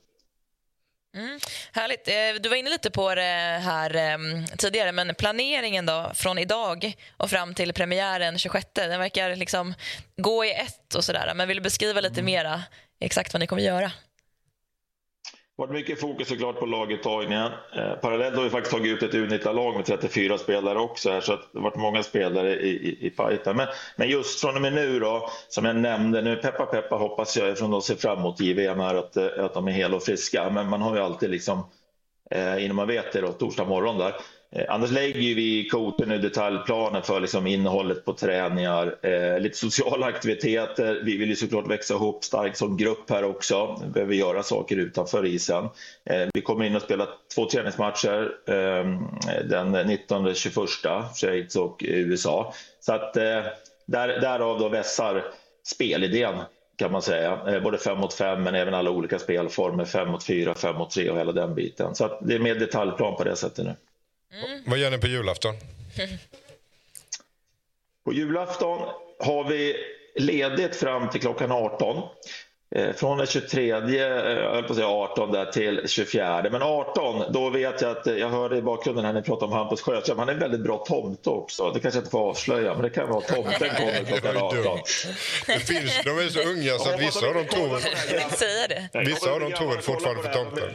Mm, härligt. Eh, du var inne lite på det här ehm, tidigare, men planeringen då från idag och fram till premiären 26, den verkar liksom gå i ett och sådär. Men vill du beskriva lite mm. mera exakt vad ni kommer göra? Varit mycket fokus såklart på laguttagningen. Eh, parallellt har vi faktiskt tagit ut ett U19-lag med 34 spelare också här, så att det har varit många spelare i, i, i fighten. Men, men just från och med nu då, som jag nämnde, nu peppa peppa hoppas jag från de ser fram emot JVM här att, eh, att de är hela och friska. Men man har ju alltid liksom, eh, innan man vet det då, torsdag morgon där, Eh, annars lägger vi koten i detaljplanen för liksom innehållet på träningar, eh, lite sociala aktiviteter. Vi vill ju såklart växa ihop starkt som grupp här också. Vi behöver göra saker utanför isen. Eh, vi kommer in och spela två träningsmatcher eh, den 19-21, Schweiz och USA. Så att eh, där, därav då vässar spelidén kan man säga. Eh, både fem mot fem men även alla olika spelformer, fem mot fyra, fem mot tre och hela den biten. Så att det är mer detaljplan på det sättet nu. Mm. Vad gör ni på julafton? på julafton har vi ledigt fram till klockan 18. Eh, från den 23, eh, jag höll på att säga 18 där till 24. Men 18, då vet jag att, jag hörde i bakgrunden här när ni pratade om Hampus Sjöström, han är en väldigt bra tomte också. Det kanske jag inte får avslöja, men det kan vara tomten kommer klockan 18. Det finns, de är så unga så att vissa av dem tror väl, vissa av dem tror väl fortfarande på tomten.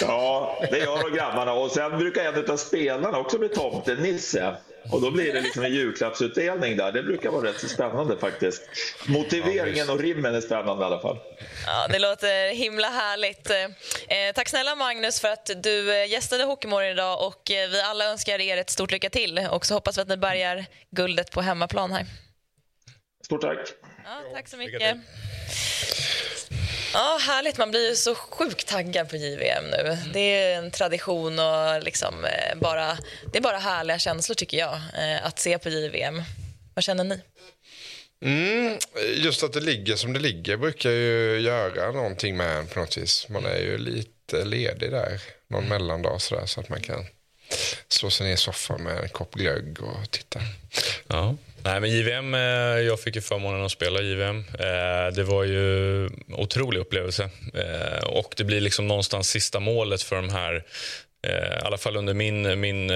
Ja, det gör de grabbarna. Och sen brukar en av spelarna också bli tomte, Nisse. Och då blir det liksom en julklappsutdelning där. Det brukar vara rätt så spännande faktiskt. Motiveringen och rimmen är spännande i alla fall. Ja, det låter himla härligt. Eh, tack snälla Magnus för att du eh, gästade Hockeymorgon idag och eh, vi alla önskar er ett stort lycka till och så hoppas vi att ni bärgar guldet på hemmaplan här. Stort tack. Ja, tack så mycket. Ja, härligt. Man blir ju så sjukt taggad på JVM nu. Det är en tradition och liksom bara, det är bara härliga känslor tycker jag, att se på JVM. Vad känner ni? Mm, just att det ligger som det ligger brukar ju göra någonting med en på något vis. Man är ju lite ledig där någon mellandag sådär så att man kan slå sig ner i soffan med en kopp glögg och titta. Ja. Nej, men JVM, eh, jag fick ju förmånen att spela JVM. Eh, det var ju en otrolig upplevelse. Eh, och det blir liksom någonstans sista målet för de här i alla fall under min, min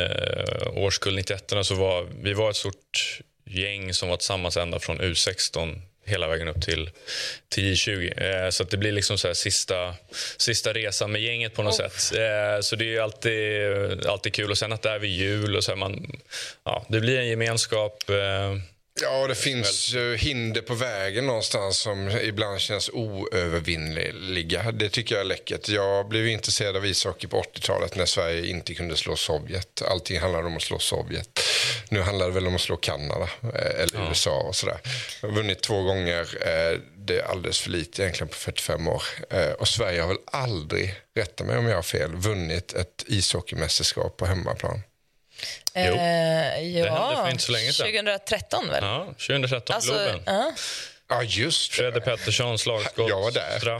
årskull 91 så var vi var ett stort gäng som var tillsammans ända från U16 hela vägen upp till, till J20. Eh, så det blir liksom så sista, sista resan med gänget på något oh. sätt. Eh, så det är alltid, alltid kul. Och sen att det är vid jul och så här, man, ja, det blir en gemenskap. Eh, Ja, det finns ju hinder på vägen någonstans som ibland känns oövervinnliga. Det tycker jag är läckert. Jag blev intresserad av ishockey på 80-talet när Sverige inte kunde slå Sovjet. Allting handlade om att slå Sovjet. Nu handlar det väl om att slå Kanada eh, eller ja. USA och sådär. Jag har vunnit två gånger. Eh, det är alldeles för lite egentligen på 45 år. Eh, och Sverige har väl aldrig, rätta mig om jag har fel, vunnit ett ishockeymästerskap på hemmaplan. Jo, eh, ja, det hände för inte så länge sedan. 2013 väl? Ja, 2013 alltså, Globen. Uh. Ja, just Fredde Pettersson, slagskott, Jag var där.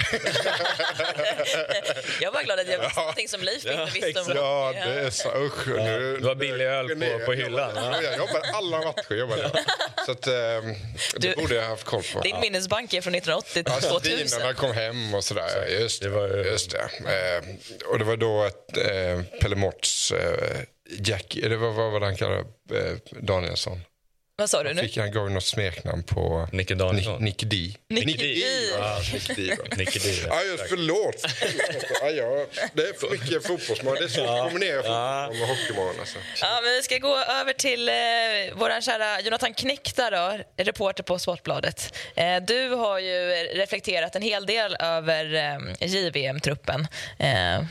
jag var glad att jag visste ja. någonting som Leif inte visste om. Ja, det är så, usch. Ja. Nu, det var billig öl på, på hyllan. Ja. Jag jobbade alla matcher. Jobbade Så att, um, det du, borde jag ha haft koll på. Din minnesbank är från 1980 till ja, 2000. Dinarna kom hem och sådär. Just det. Var, just det. Uh, och det var då att uh, Pelle Morts uh, Jack, det var vad han kallade uh, Danielsson. Vad sa du nu? Fick, han gav något smeknamn på Nicke Danielsson. Nick, Nick D. Nick, Nick D. Ja, Nick D. Nick D. Ja, just, förlåt. ja, ja, det är för mycket fotbollsmål. Det är svårt att kombinera fotboll med hockeymorgon. Alltså. Ja, men vi ska gå över till eh, vår kära Jonathan Knäckta, då, reporter på Sportbladet. Eh, du har ju reflekterat en hel del över eh, JVM-truppen. Eh,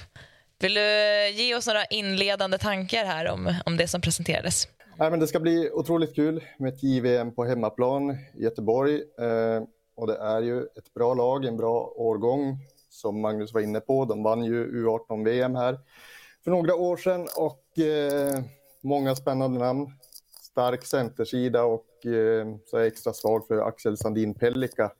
vill du eh, ge oss några inledande tankar här om, om det som presenterades? Nej, men det ska bli otroligt kul med ett JVM på hemmaplan i Göteborg. Eh, och det är ju ett bra lag, en bra årgång som Magnus var inne på. De vann ju U18-VM här för några år sedan och eh, många spännande namn. Stark centersida och eh, så är jag extra svag för Axel Sandin Pellika.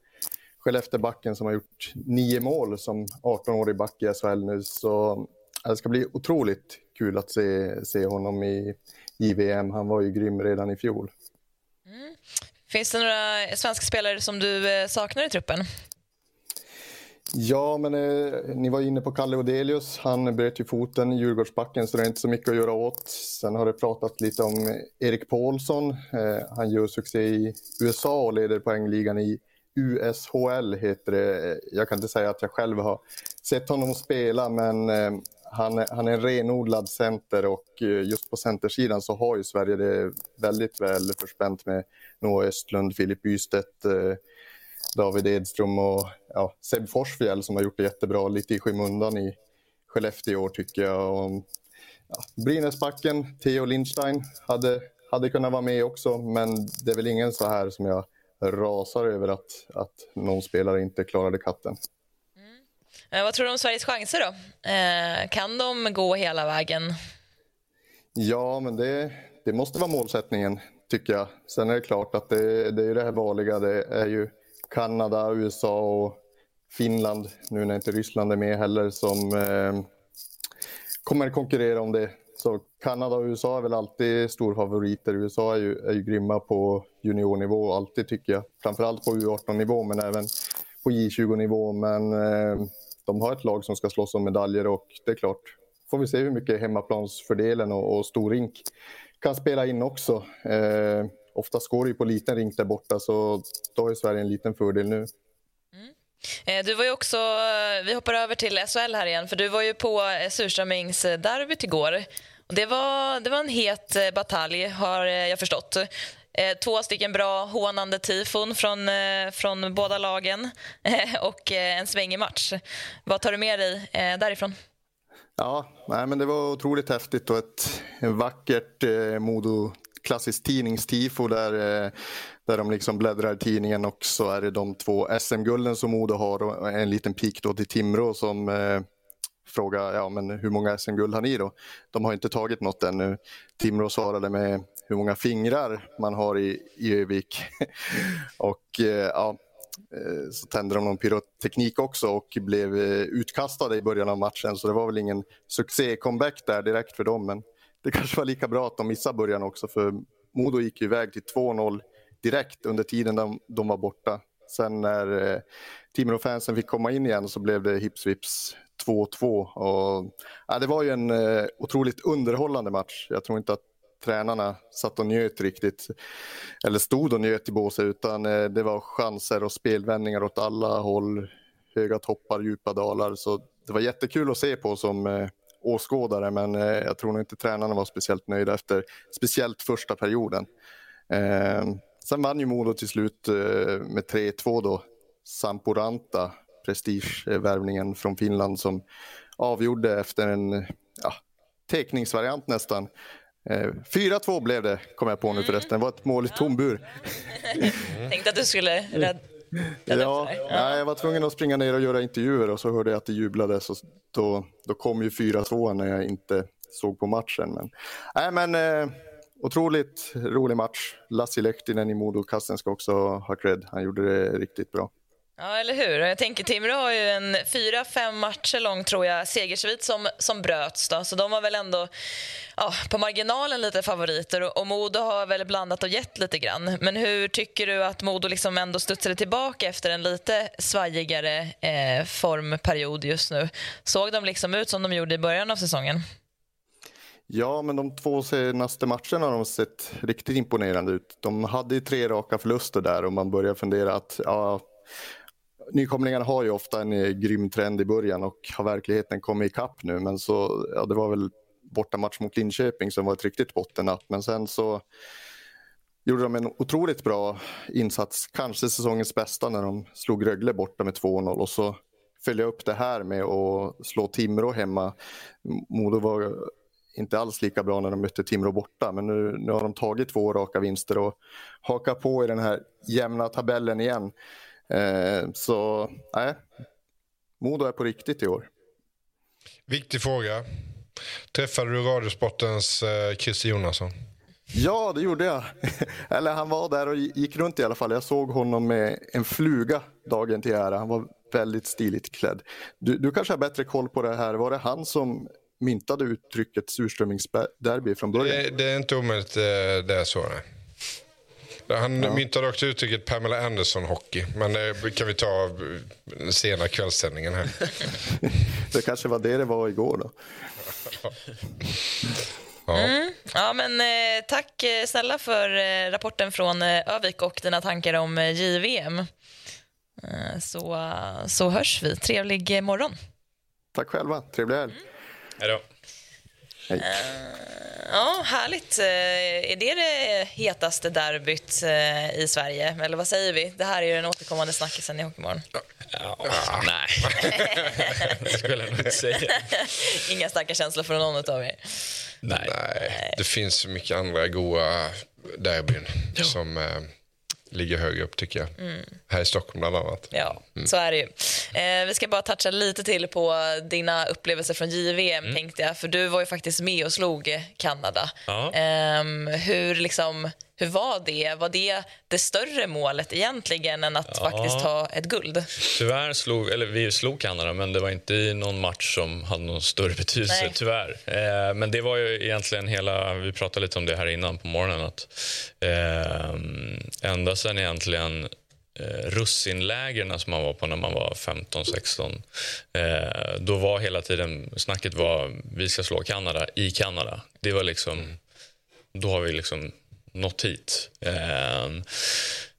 Skellefteåbacken som har gjort nio mål som 18-årig back i SHL nu. Så det ska bli otroligt kul att se, se honom i, JVM. Han var ju grym redan i fjol. Mm. Finns det några svenska spelare som du eh, saknar i truppen? Ja, men eh, ni var inne på Kalle Odelius. Han bröt ju foten i Djurgårdsbacken så det är inte så mycket att göra åt. Sen har det pratat lite om Erik Paulsson. Eh, han gör succé i USA och leder poängligan i USHL heter det. Jag kan inte säga att jag själv har sett honom spela men eh, han, han är en renodlad center och eh, just på centersidan så har ju Sverige det väldigt väl förspänt med Noah Östlund, Filip Bystedt, eh, David Edström och ja, Seb Forsfjäll som har gjort det jättebra lite i skymundan i Skellefteå i år tycker jag. Och, ja, Brynäsbacken, Theo Lindstein hade, hade kunnat vara med också men det är väl ingen så här som jag rasar över att, att någon spelare inte klarade katten. Eh, vad tror du om Sveriges chanser då? Eh, kan de gå hela vägen? Ja, men det, det måste vara målsättningen tycker jag. Sen är det klart att det, det är det här vanliga. Det är ju Kanada, USA och Finland, nu när inte Ryssland är med heller, som eh, kommer konkurrera om det. Så Kanada och USA är väl alltid storfavoriter. USA är ju, är ju grymma på juniornivå, alltid tycker jag. Framförallt på U18-nivå, men även på J20-nivå. Men eh, de har ett lag som ska slåss om medaljer och det är klart, får vi se hur mycket hemmaplansfördelen och, och stor rink kan spela in också. Eh, oftast går det ju på liten rink där borta så då har ju Sverige en liten fördel nu. Mm. Eh, du var ju också, eh, vi hoppar över till SHL här igen, för du var ju på eh, Surströmmingsderbyt igår. Det var, det var en het batalj, har jag förstått. Eh, två stycken bra hånande tifon från, eh, från båda lagen eh, och eh, en svängig match. Vad tar du med dig eh, därifrån? Ja, nej, men det var otroligt häftigt och ett vackert eh, Modo klassiskt tidningstifo där, eh, där de liksom bläddrar i tidningen och så är det de två SM-gulden som Modo har och en liten pik då till Timrå som eh, frågar ja, men hur många SM-guld har ni då? De har inte tagit något ännu. Timrå svarade med hur många fingrar man har i, i Övik. och eh, ja, eh, så tände de någon pyroteknik också och blev eh, utkastade i början av matchen så det var väl ingen succé-comeback där direkt för dem men det kanske var lika bra att de missade början också för Modo gick ju iväg till 2-0 direkt under tiden de, de var borta. Sen när eh, Timrå-fansen fick komma in igen så blev det hips vips 2-2. ja, det var ju en eh, otroligt underhållande match. Jag tror inte att tränarna satt och njöt riktigt, eller stod och njöt i båset, utan eh, det var chanser och spelvändningar åt alla håll, höga toppar, djupa dalar. Så det var jättekul att se på som eh, åskådare, men eh, jag tror nog inte tränarna var speciellt nöjda efter speciellt första perioden. Sen vann ju Modo till slut med 3-2 då, Samporanta, prestigevärvningen från Finland som avgjorde efter en ja, teckningsvariant nästan. 4-2 eh, blev det, kom jag på nu förresten. Det var ett mål i tom bur. Tänkte att du skulle rädda Ja, ja, jag var tvungen att springa ner och göra intervjuer och så hörde jag att det jublades och då, då kom ju 4-2 när jag inte såg på matchen. Men, nej, men eh, otroligt rolig match. Lassi Lehtinen i Modokassen ska också ha cred. Han gjorde det riktigt bra. Ja, eller hur? Jag tänker Timrå har ju en fyra, fem matcher lång tror jag, segersvit som, som bröts. Då. Så de var väl ändå ja, på marginalen lite favoriter och, och Modo har väl blandat och gett lite grann. Men hur tycker du att Modo liksom ändå studsade tillbaka efter en lite svajigare eh, formperiod just nu? Såg de liksom ut som de gjorde i början av säsongen? Ja, men de två senaste matcherna har de sett riktigt imponerande ut. De hade ju tre raka förluster där och man börjar fundera att ja, nykomlingarna har ju ofta en eh, grym trend i början och har verkligheten kommit ikapp nu. Men så, ja, det var väl bortamatch mot Linköping som var ett riktigt bottennapp. Men sen så gjorde de en otroligt bra insats, kanske säsongens bästa när de slog Rögle borta med 2-0 och så följa upp det här med att slå Timrå hemma. Modo var inte alls lika bra när de mötte Timrå borta men nu, nu har de tagit två raka vinster och hakar på i den här jämna tabellen igen. Eh, så nej, Modo är på riktigt i år. Viktig fråga. Träffade du Radiosportens eh, Christer Jonasson? Ja, det gjorde jag. Eller han var där och gick runt i alla fall. Jag såg honom med en fluga dagen till ära. Han var väldigt stiligt klädd. Du, du kanske har bättre koll på det här. Var det han som myntade uttrycket surströmmingsderby från början? Det, det är inte omöjligt eh, det är så. Nej. Han ja. myntade också uttrycket Pamela Anderson-hockey. Men det kan vi ta den sena kvällssändningen här. det kanske var det det var igår då. Ja. Mm. ja, men eh, tack eh, snälla för eh, rapporten från eh, Övik och dina tankar om eh, JVM. Eh, så, så hörs vi. Trevlig morgon. Tack själva. Trevlig helg. Mm. Hej då. Hej. Ja, härligt. Eh, är det det hetaste derbyt eh, i Sverige? Eller vad säger vi? Det här är ju den återkommande snackisen i Hockeymorgon. Ja, nej, det skulle jag nog inte säga. Inga starka känslor från någon av er? Nej. nej. Det finns så mycket andra goa derbyn ja. som eh, ligger högre upp tycker jag. Mm. Här i Stockholm bland annat. Ja, mm. så är det ju. Eh, vi ska bara toucha lite till på dina upplevelser från JVM mm. tänkte jag. För du var ju faktiskt med och slog Kanada. Ja. Eh, hur liksom hur var det? Var det det större målet egentligen än att ja. faktiskt ta ett guld? Tyvärr slog, eller vi slog Kanada, men det var inte i någon match som hade någon större betydelse, Nej. tyvärr. Eh, men det var ju egentligen hela, vi pratade lite om det här innan på morgonen, att eh, ända sen egentligen eh, russinlägren som man var på när man var 15-16. Eh, då var hela tiden snacket var vi ska slå Kanada i Kanada. Det var liksom, då har vi liksom nått hit. Ehm,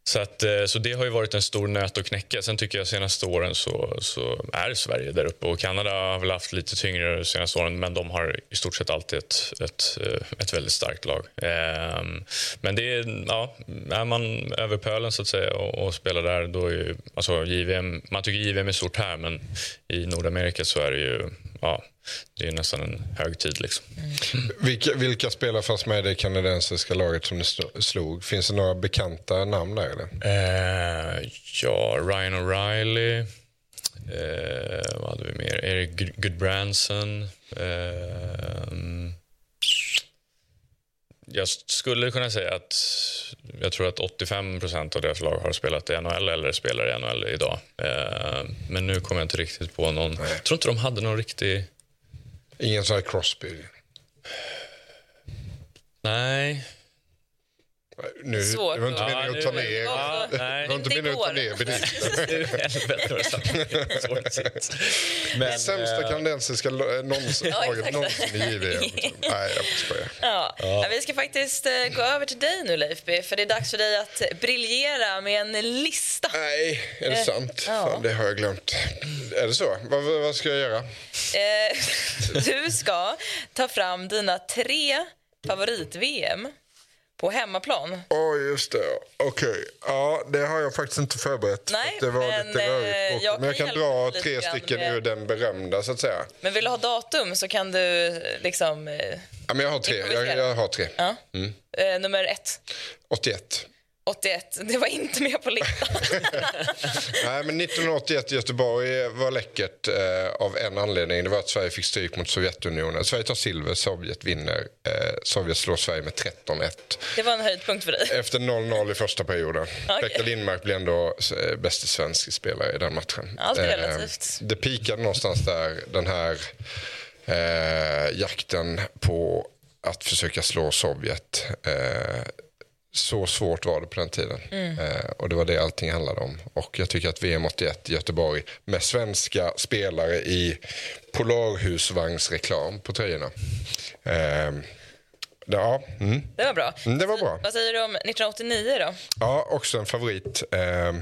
så, att, eh, så det har ju varit en stor nöt att knäcka. Sen tycker jag senaste åren så, så är Sverige där uppe. Och Kanada har väl haft lite tyngre de senaste åren men de har i stort sett alltid ett, ett, eh, ett väldigt starkt lag. Ehm, men det är, ja, är man över pölen så att säga och, och spelar där då är ju, alltså JVM, man tycker JVM är stort här men i Nordamerika så är det ju ja, det är nästan en högtid. Liksom. Mm. Vilka, vilka spelare fanns med i det kanadensiska laget som ni slog? Finns det några bekanta namn där? Eller? Eh, ja, Ryan O'Reilly. Eh, vad hade vi mer? Eric Goodbranson. Eh, jag skulle kunna säga att jag tror att 85 procent av deras lag har spelat i NHL eller spelar i NHL idag. Eh, men nu kommer jag inte riktigt på någon. Jag tror inte de hade någon riktig... Ingen sån här Crosby? Nej. Nu, Svårt. det var inte Ja, meningen nu- att ta ner, Ja, det nej. var inte meningen att ta ner bedriften. Det Sämsta eh, kanadensiska någonsin, Ja, laget någonsin i JVM. Nej, jag skojar. Ja. Ja, Vi ska faktiskt eh, gå över till dig nu, Leif B, för det är dags för dig att briljera med en lista. Nej, är det Eh, sant? ja. Fan, det har jag glömt. Är det så? Vad, vad ska jag göra? Eh, du ska ta fram dina tre favorit-VM på hemmaplan. Åh, just det. Okej. Ja, det har jag faktiskt inte förberett. Nej, det var men, lite eh, rörigt. jag Men jag kan dra tre stycken med- ur den berömda, så att säga. Men vill du ha datum så kan du eh, liksom... Eh, Ja, men jag har tre. Jag, jag har tre. ja. eh, nummer ett, 81. 81. Det var inte med på listan. Nej, men 1981 i Göteborg var läckert eh, av en anledning. Det var att Sverige fick stryk mot Sovjetunionen. Sverige tar silver, Sovjet vinner. Eh, Sovjet slår Sverige med 13-1. Det var en höjdpunkt för dig. Efter 0-0 i första perioden. Okej. Pekka Lindmark blev ändå eh, bäste svensk spelare i den matchen. Allt är Eh, relativt. det pikade någonstans där, den här eh, jakten på att försöka slå Sovjet. Så svårt var det på den tiden. Mm. Eh, och det var det allting handlade om. Och jag tycker att VM 81 i Göteborg med svenska spelare i Polarhusvagnsreklam på tröjorna. Eh, ja, mm. Det var bra. Mm, det var bra. Vad säger du om 1989 då? Ja, också en favorit. Eh,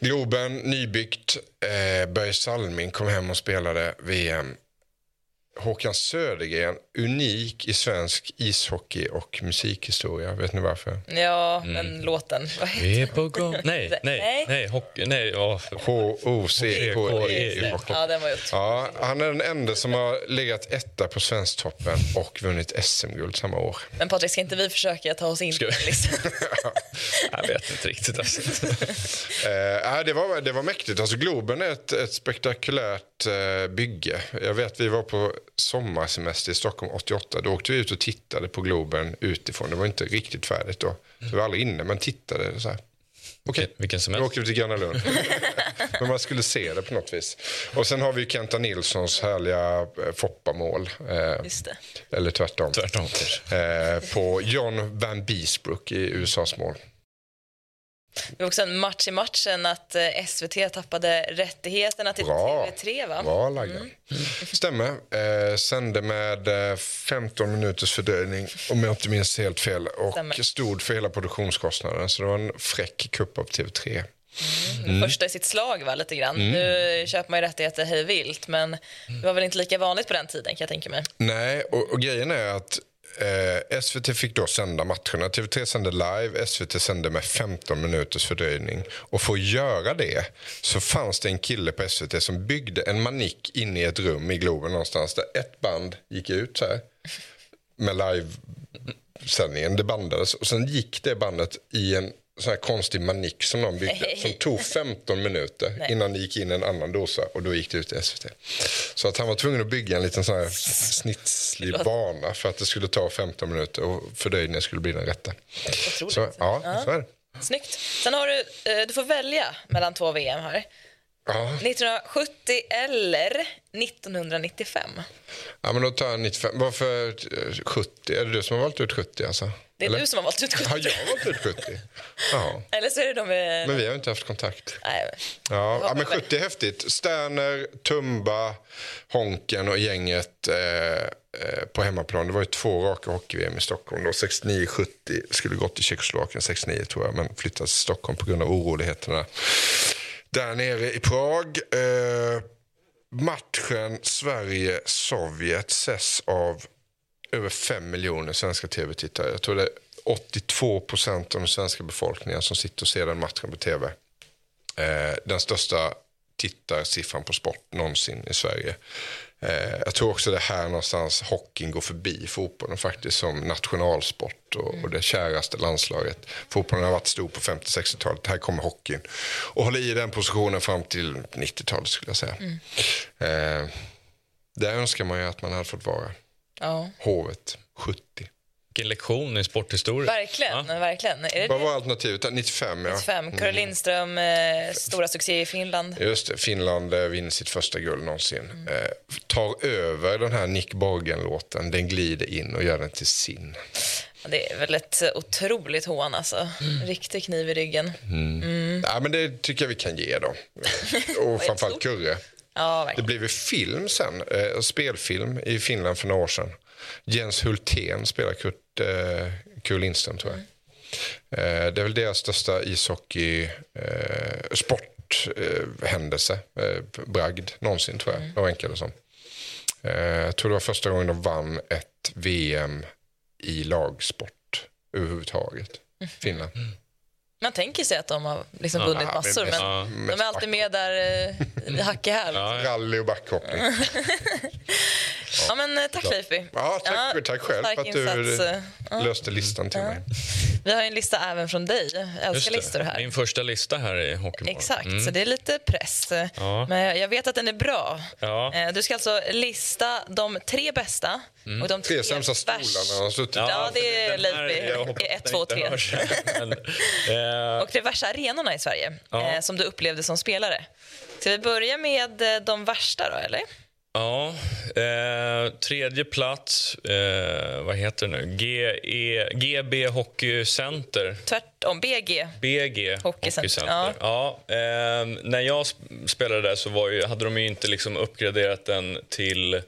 Globen, nybyggt. Börje Salming kom hem och spelade VM. Håkan Södergren, unik i svensk ishockey och musikhistoria. Vet ni varför? Ja, men låten. Vi är på gång. Nej, nej, Nej. nej, hockey, nej. H-O-C-K-E. Ja, den var ju Ja, han är den enda som har legat etta på Svensktoppen och vunnit SM-guld samma år. Men Patrik, ska inte vi försöka ta oss in Ska listan? Jag vet inte riktigt. Alltså. Eh, det, var, det var mäktigt. Alltså, Globen är ett, ett spektakulärt eh, bygge. Jag vet vi var på sommarsemester i Stockholm 88. Då åkte vi ut och tittade på Globen utifrån. Det var inte riktigt färdigt då. Så vi var aldrig inne, men tittade så här. Okej, Vilken nu semester. åker vi till Gröna Lund. men man skulle se det på något vis. Och sen har vi Kenta Nilssons härliga eh, Foppa-mål. Eh, Just det. eller tvärtom. Tvärtom. Eh, på John Van Beesbrook i USAs mål. Det var också en match i matchen att eh, SVT tappade rättigheterna till Bra. TV3, va? Bra lagda. Stämmer. Eh, sände med eh, 15 minuters fördröjning, om jag inte minns helt fel. Och Stämmer. stod för hela produktionskostnaden. Så det var en fräck kupp av TV3. Första i sitt slag, va, lite grann. Nu köper man ju rättigheter hej vilt, men det var väl inte lika vanligt på den tiden, kan jag tänka mig. Nej, och, och grejen är att eh, SVT fick då sända matcherna. TV3 sände live, SVT sände med 15 minuters fördröjning. Och för att göra det så fanns det en kille på SVT som byggde en manick inne i ett rum i Globen någonstans där ett band gick ut så här med livesändningen. Det bandades och sen gick det bandet i en sån här konstig manick som någon byggde som tog 15 minuter Nej. innan det gick in en annan dosa och då gick det ut i SVT. Så att han var tvungen att bygga en liten sån här snitslig bana för att det skulle ta 15 minuter och fördröjningen skulle bli den rätta. Otroligt. Så, ja, så är det. Snyggt. Sen har du, eh, du får välja mellan två VM här. Ja. 1970 eller 1995. ja, men då tar jag 95. Varför eh, 70? Är det du som har valt ut 70 alltså? Det är Eller? du som har valt ut 70. Har jag valt ut 70? Ja, Eller så är det de med... men vi har inte haft kontakt. Nej, Ja, ja men var det? 70 är häftigt. Sterner, Tumba, Honken och gänget eh, eh, på hemmaplan. Det var ju två raka hockey-VM i Stockholm. Då. 69-70 skulle gått till Tjeckoslovakien 69 tror jag, men flyttades till Stockholm på grund av oroligheterna där nere i Prag. Eh, matchen Sverige-Sovjet ses av över 5 miljoner svenska tv-tittare. Jag tror det är 82 procent av den svenska befolkningen som sitter och ser den matchen på tv. Eh, den största tittarsiffran på sport någonsin i Sverige. Eh, jag tror också det är här någonstans hockeyn går förbi fotbollen faktiskt som nationalsport och, och det käraste landslaget. Fotbollen har varit stor på 50-60-talet. Här kommer hockeyn och håller i den positionen fram till 90-talet skulle jag säga. Eh, där önskar man ju att man hade fått vara. ja. Hovet 70. Vilken lektion i sporthistoria. Verkligen. verkligen. Är det Vad det? var alternativet? 95, ja. 95. Caroline Lindström, eh, stora succé i Finland. Just det, Finland eh, vinner sitt första guld någonsin. Eh, tar över den här Nick Borgen-låten. Den glider in och gör den till sin. Det är väl ett otroligt hån alltså. Riktig kniv i ryggen. Ja, men det tycker jag vi kan ge dem. Och framförallt Kurre. Ja, Det blev ju film sen, eh, spelfilm i Finland för några år sedan. Jens Hultén spelar Kurt, eh, Lindström, tror jag. Eh, det är väl deras största ishockey eh, sporthändelse, eh, bragd, någonsin tror jag. Det enkelt som. Eh, jag tror det var första gången de vann ett VM i lagsport överhuvudtaget. Finland. Man tänker sig att de har liksom ja, vunnit massor, men mest de är alltid med där eh, hack i häl. Rally och backhoppning. ja, men, eh, tack, Leifi. Ja, tack, tack själv för att du eh, löste listan till mig. Vi har en lista även från dig. Jag älskar listor här. Min första lista här i Hockeymorgon. Exakt, mm. så det är lite press. Ja. Men jag vet att den är bra. Ja. Eh, du ska alltså lista de tre bästa mm. och de tre, sämsta stolarna. Ja, ja, det är Leifby. 1, 2, 3. Och de värsta arenorna i Sverige Ja. eh, som du upplevde som spelare. Ska vi börja med eh, de värsta då, eller? Ja, eh, tredje plats, eh, vad heter det nu? GE, GB Hockey Center. Tvärtom, BG. BG Hockeycenter, Hockeycenter. Ja. eh, när jag sp- spelade där så ju, hade de ju inte liksom uppgraderat den till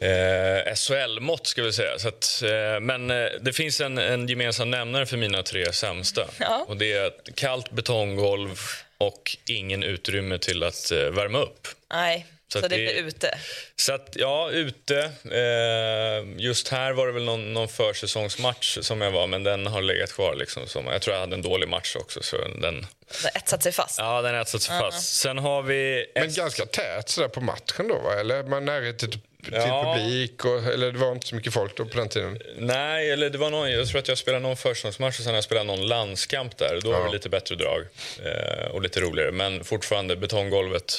eh, SHL-mått, ska vi säga. Så att, eh, men eh, det finns en, en gemensam nämnare för mina tre sämsta. Ja. Och det är ett kallt betonggolv och ingen utrymme till att eh, värma upp. Nej, så, Så att det det- blir ute. Så att, ja, ute. Eh, just här var det väl någon, någon försäsongsmatch som jag var, men den har legat kvar. Liksom, som, jag tror jag hade en dålig match också. Så den, har etsat sig fast. ja, den har etsat sig fast. Sen har vi... Men ganska tät sådär på matchen då, va? Eller man närhet till, till Ja. publik? Och, eller det var inte så mycket folk då på den tiden? Nej, eller det var någon, jag tror att jag spelade någon försäsongsmatch och sen har jag spelat någon landskamp där. Då var Ja. det lite bättre drag eh, och lite roligare. Men fortfarande betonggolvet.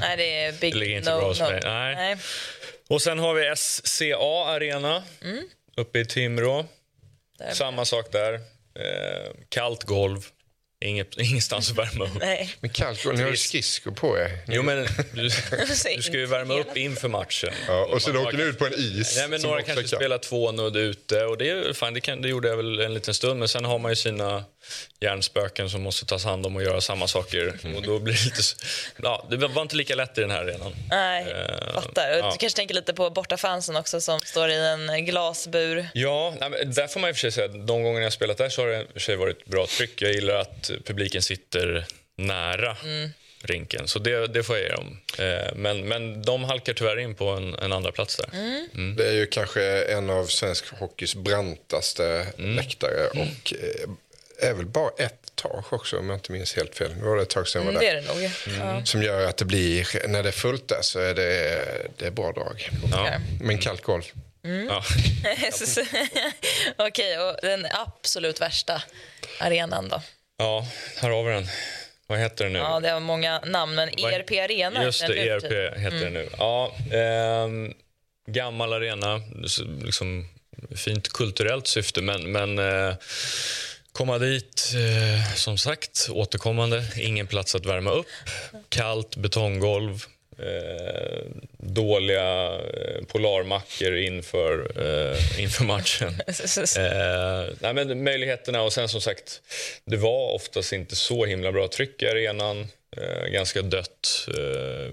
Nej, det är big Det ligger inte no, bra hos no. mig. Nej. Nej. Och sen har vi SCA Arena uppe i Timrå. Där. Samma sak där. Eh, kallt golv. Inget, ingenstans att värma upp. Nej. Men kallt, ni har ju skridskor på er. Jo, men du, du ska ju värma upp inför matchen. Ja, och sen åker ni ut på en is. Nej, men några kanske kall. spelar två nudd ute och det, är, fan, det, kan, det gjorde jag väl en liten stund. Men sen har man ju sina hjärnspöken som måste tas hand om och göra samma saker. Och då blir det lite... Ja, det var inte lika lätt i den här arenan. Nej, Eh, fattar. Och ja. Du kanske tänker lite på bortafansen också som står i en glasbur. Ja, nej, men där får man och för sig säga att de gånger jag spelat där så har det för sig varit bra tryck. Jag gillar att publiken sitter nära rinken, så det, det får jag ge dem. Eh, men, men de halkar tyvärr in på en, en andra plats där. Det är ju kanske en av svensk hockeys brantaste Mm. läktare och eh, är väl bara ett tak också om jag inte minns helt fel. Nu var det ett tag sedan jag Mm, var det där. är det nog. Ja. Som gör att det blir, när det är fullt där så är det, det är bra drag. Ja. Men kallt golv. Ja. Okej, och den absolut värsta arenan då? Ja, här har vi den. Vad heter den nu? Ja, det har många namn, men ERP Arena. Just det, den ERP tiden. heter det nu. Ja, ehm, gammal arena, liksom fint kulturellt syfte, men, men eh, komma dit, eh, som sagt, återkommande, ingen plats att värma upp, kallt betonggolv, eh, dåliga eh, polarmackor inför, eh, inför matchen. Eh, nej, men möjligheterna och sen som sagt, det var oftast inte så himla bra tryck i arenan. Eh, ganska dött. Eh,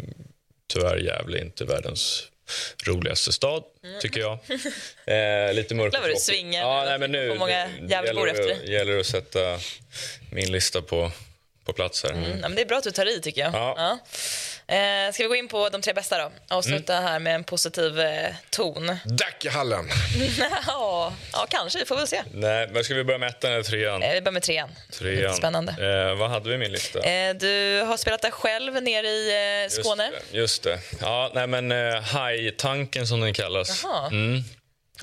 tyvärr Gävle inte världens roligaste stad, tycker jag. Eh, lite mörk Jävlar vad du och svingar. Ja, nej, men nu många gäller, efter att- gäller att sätta min lista på, på plats här. Mm, ja, men det är bra att du tar i, tycker jag. Ja. Ja. Eh, ska vi gå in på de tre bästa då? Avsluta Mm. här med en positiv eh, ton. Dackehallen. ja, ja, kanske. Vi får väl se. Nej, men ska vi börja med ettan eller trean? Eh, vi börjar med trean. trean. Spännande. Eh, vad hade vi i min lista? Eh, du har spelat där själv nere i eh, Skåne. Just det. Just det. Ja, nej, men eh, hajtanken som den kallas. Jaha. Mm.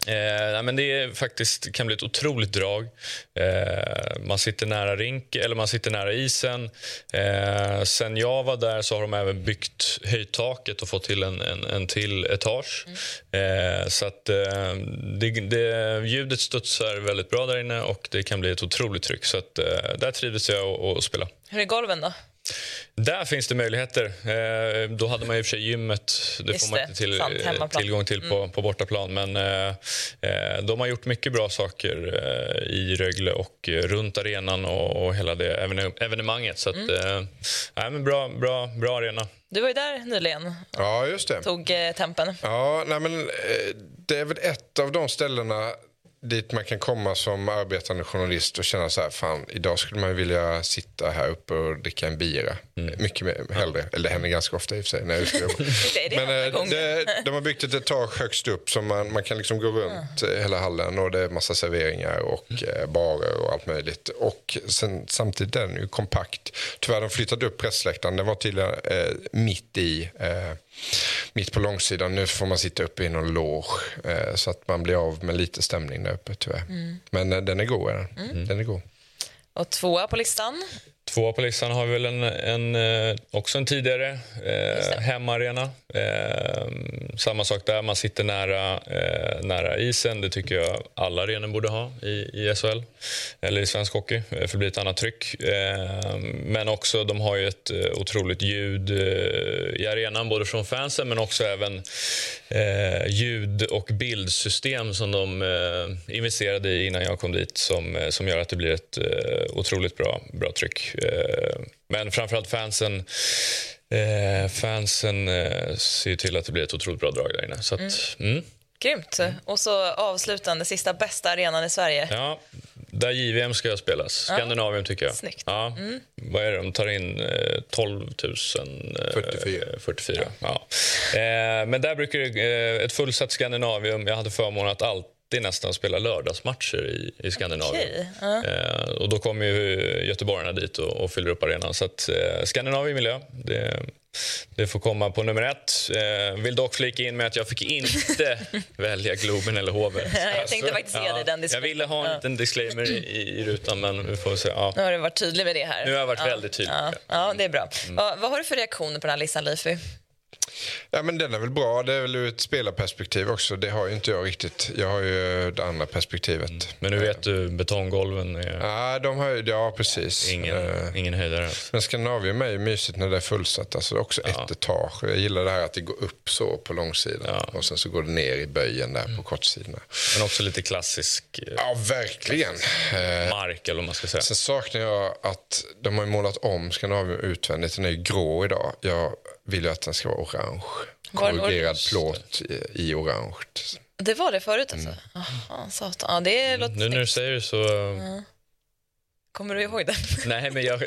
Eh, men det är faktiskt, kan bli ett otroligt drag. Eh, man sitter nära rink, eller man sitter nära isen. Eh, sen jag var där så har de även byggt höjtaket och fått till en, en, en till etage. Mm. Eh, så att eh, det, det, ljudet studsar väldigt bra där inne och det kan bli ett otroligt tryck. Så att, eh, där trivdes jag att spela. Hur är golven då? Där finns det möjligheter. Eh, då hade man i och för sig gymmet. Det Just får man det, inte till, eh, tillgång till på, Mm. på bortaplan. Men eh, eh, de har gjort mycket bra saker eh, i Rögle och runt arenan och, och hela det evene- evenemanget. Så att, Mm. eh, nej, men bra, bra, bra arena. Du var ju där nyligen. Ja, just det. Tog eh, tempen. Ja, nej men, eh, det är väl ett av de ställena dit man kan komma som arbetande journalist och känna så här, fan, idag skulle man vilja sitta här uppe och dricka en bira. Mycket mer, hellre. Eller det händer ganska ofta i och för sig. Jobbar. Det det Men eh, det, de har byggt ett etage högst upp så man, man kan liksom gå runt eh, hela hallen och det är massa serveringar och eh, barer och allt möjligt. Och sen, samtidigt är den ju kompakt. Tyvärr de flyttat upp pressläktaren. Den var tidigare eh, mitt i eh, mitt på långsidan. Nu får man sitta uppe i någon loge eh, så att man blir av med lite stämning där uppe tyvärr. Men eh, den är god. Är den. den är god. Och tvåa på listan. Tvåa på listan har vi väl en, en, eh, också en tidigare eh, hemmaarena. Eh, samma sak där, man sitter nära, eh, nära isen. Det tycker jag alla arenor borde ha i, i SHL eller i svensk hockey, eh, för det blir ett annat tryck. Eh, men också, de har ju ett otroligt ljud i arenan, både från fansen men också även ljud och bildsystem som de investerade i innan jag kom dit som, som gör att det blir ett otroligt bra, bra tryck. Eh, men framförallt fansen Eh, fansen eh, ser ju till att det blir ett otroligt bra drag där inne. Så att, mm. Grymt. Och så avslutande, sista bästa arenan i Sverige. Ja, där JVM ska spelas. Skandinavium tycker jag. Snyggt. Ja. Vad är det? De tar in eh, 12 000... Eh, 44. 44. Ja. Eh, men där brukar det, eh, ett fullsatt Skandinavium. Jag hade förmånen att alltid nästan spela lördagsmatcher i, i Skandinavien. Okej, ja. Eh, och då kommer ju göteborgarna dit och, och fyller upp arenan. Så att, eh, Skandinavien jag. Det, det får komma på nummer ett. Eh, vill dock flika in med att jag fick inte välja Globen eller HV. Jag tänkte faktiskt ge dig den Jag ville ha en Ja. liten disclaimer i, i rutan, men vi får se. Ja. Nu har du varit tydlig med det här. Nu har jag varit ja. väldigt tydlig. Ja, ja det är bra. Vad, vad har du för reaktioner på den här listan, Leify? Ja, men den är väl bra. Det är väl ur ett spelarperspektiv också. Det har ju inte jag riktigt. Jag har ju det andra perspektivet. Men nu vet du, betonggolven är Ja, de har ja precis. ingen, Eh, ingen höjdare. Men Skandinavium är ju mysigt när det är fullsatt. Alltså det är också ett etage. Jag gillar det här att det går upp så på långsidan. Ja. Och sen så går det ner i böjen där på kortsidan. Men också lite klassisk eh, Ja, verkligen. Eh, mark, eller vad man ska säga. Sen saknar jag att de har målat om Skandinavium utvändigt. Den är ju grå idag. Jag vill ju att den ska vara orange. Korrugerad plåt i, i orange. Det var det förut alltså? Mm. Aha, satan. Ja, det låter Nu när du säger det så... Kommer du ihåg den? Nej, men jag,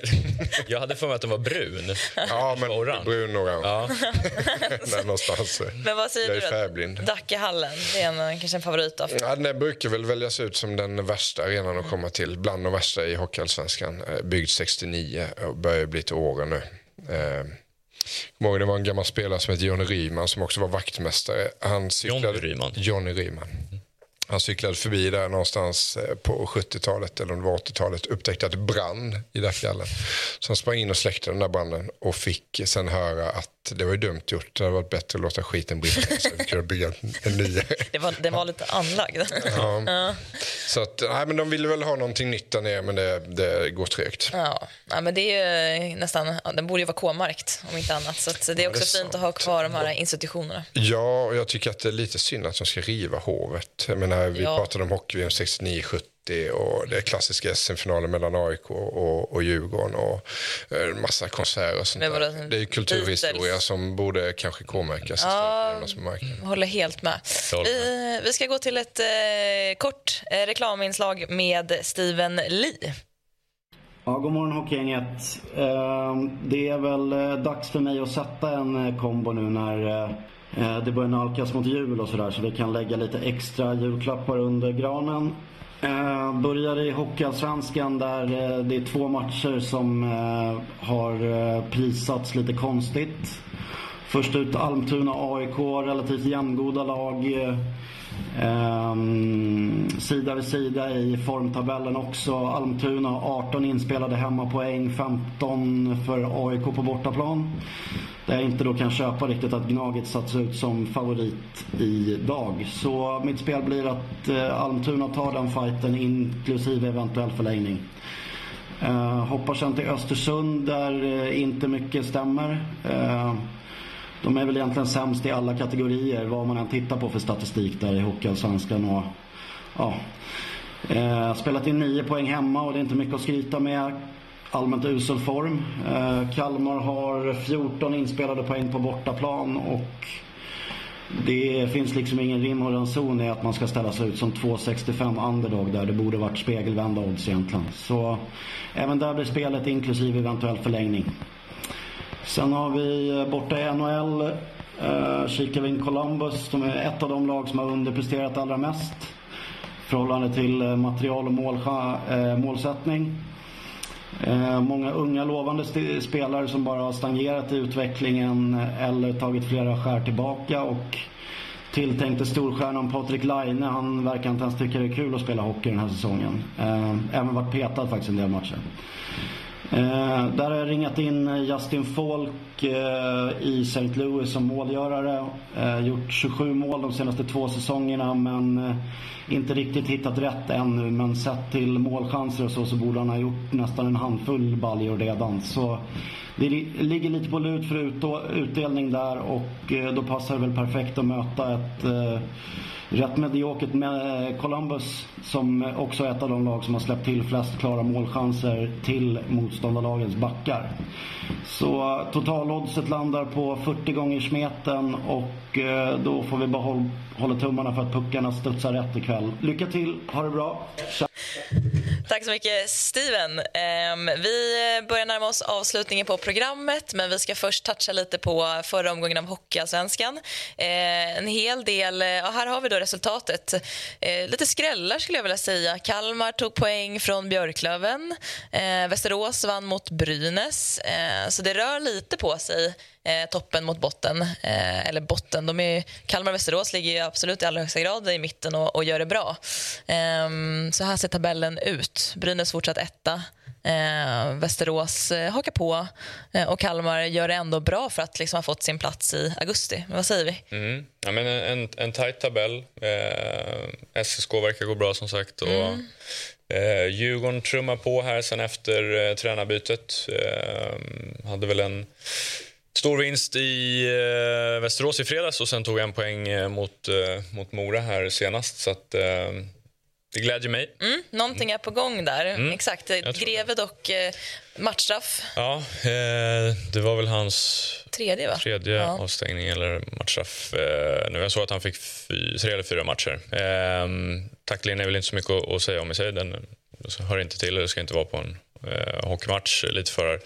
jag hade för mig att den var brun. Ja, men Orange. brun orange. Ja. Där någonstans. Men vad säger Jag du är då? färgblind. Dackehallen, det är en, kanske en favorit då? Ja, den brukar väl väljas ut som den värsta arenan att komma till. Bland de värsta i Hockeyallsvenskan. Eh, Byggd 69 och börjar bli till åren nu. Ihåg, det var en gammal spelare som hette Johnny Ryman som också var vaktmästare. Han cyklade, Johnny Ryman? Johnny Ryman. Han cyklade förbi där någonstans eh, på 70-talet eller om det var 80-talet upptäckte att det brann i Dackehallen. Så han sprang in och släckte den där branden och fick sen höra att det var ju dumt gjort. Det hade varit bättre att låta skiten brinna så vi kunde bygga en, ny. Det var, den var lite anlagd. Ja. Så att, nej, men de ville väl ha någonting nytt där nere men det, det går trögt. Ja, ja, men det är nästan, ja, den borde ju vara K-markt om inte annat. Så att det är också det är fint att ha kvar de här institutionerna. Ja, och jag tycker att det är lite synd att de ska riva hovet. Jag menar, vi Ja. pratade om hockey-VM 69-70 och det klassiska SM-finalen mellan AIK och, och Djurgården och eh, en massa konserter och sånt vadå, där. Det är kulturhistoria Beatles? som borde kanske K-märkas Ja. håller helt med. Jag håller Vi, vi ska gå till ett eh, kort eh, reklaminslag med Steven Lee. Ja, god morgon Hockeygänget. Eh, Det är väl eh, dags för mig att sätta en eh, kombo nu när eh, det börjar nalkas mot jul och sådär så vi kan lägga lite extra julklappar under granen. Eh, Börjar i Hockeyallsvenskan där eh, det är två matcher som eh, har eh, prisats lite konstigt. Först ut Almtuna AIK, relativt jämngoda lag. Ehm, sida vid sida i formtabellen också. Almtuna 18 inspelade hemmapoäng, 15 för AIK på bortaplan. Där jag inte då kan köpa riktigt att Gnaget satts ut som favorit idag. Så mitt spel blir att eh, Almtuna tar den fighten inklusive eventuell förlängning. Eh, hoppar sen till Östersund där eh, inte mycket stämmer. Eh, de är väl egentligen sämst i alla kategorier vad man än tittar på för statistik där i Hockeyallsvenskan. Och, ja, eh, spelat in nio poäng hemma och det är inte mycket att skryta med. Allmänt usel form. Eh, Kalmar har 14 inspelade poäng på bortaplan och det finns liksom ingen rim och ranson i att man ska ställa sig ut som 2,65 underdog där det borde varit spegelvända odds egentligen. Så även där blir spelet inklusive eventuell förlängning. Sen har vi eh, borta i NHL eh, kikar vi in Columbus. De är ett av de lag som har underpresterat allra mest. I förhållande till eh, material och mål, eh, målsättning. Eh, många unga lovande spelare som bara har stagnerat i utvecklingen eller tagit flera skär tillbaka. Och tilltänkte storstjärnan Patrik Laine, han verkar inte ens tycka det är kul att spela hockey den här säsongen. Eh, även varit petad faktiskt en del matcher. Eh, där har jag ringat in eh, Justin Falk eh, i St. Louis som målgörare. Eh, gjort 27 mål de senaste två säsongerna men eh, inte riktigt hittat rätt ännu. Men sett till målchanser och så, så borde han ha gjort nästan en handfull baljor redan. Så det ligger lite på lut för utdelning där och eh, då passar det väl perfekt att möta ett eh, rätt mediokert med Columbus som också är ett av de lag som har släppt till flest klara målchanser till motståndarlagens backar. Så totaloddset landar på 40 gånger smeten och eh, då får vi bara hålla, hålla tummarna för att puckarna studsar rätt ikväll. Lycka till, ha det bra. Tack så mycket, Steven. Ehm, vi börjar närma oss avslutningen på programmet men vi ska först toucha lite på förra omgången av Hockeyallsvenskan. Ehm, en hel del, ja, här har vi då resultatet. Ehm, lite skrällar skulle jag vilja säga. Kalmar tog poäng från Björklöven. Västerås vann mot Brynäs. Så det rör lite på sig eh, toppen mot botten. Eh, eller botten, de är, Kalmar och Västerås ligger absolut i allra högsta grad i mitten och, och gör det bra. Eh, så här ser tabellen ut. Brynäs fortsatt etta. Eh, Västerås eh, hakar på eh, och Kalmar gör det ändå bra för att liksom ha fått sin plats i augusti. Vad säger vi? Mm. Ja, men en, en tajt tabell. Eh, SSK verkar gå bra som sagt. Och, mm. eh, Djurgården trummar på här sen efter eh, tränarbytet. Eh, hade väl en Stor vinst i eh, Västerås i fredags och sen tog en poäng eh, mot, eh, mot Mora här senast. Så att, eh, det glädjer mig. Mm, någonting är på gång där. Mm, Exakt. Greve dock eh, matchstraff. Ja, eh, det var väl hans tredje, va? tredje ja. avstängning eller matchstraff. Eh, nu jag såg att han fick tre eller fyra matcher. Eh, tacklingen är väl inte så mycket att, att säga om i sig. Den hör inte till, eller ska inte vara på en eh, hockeymatch. Lite för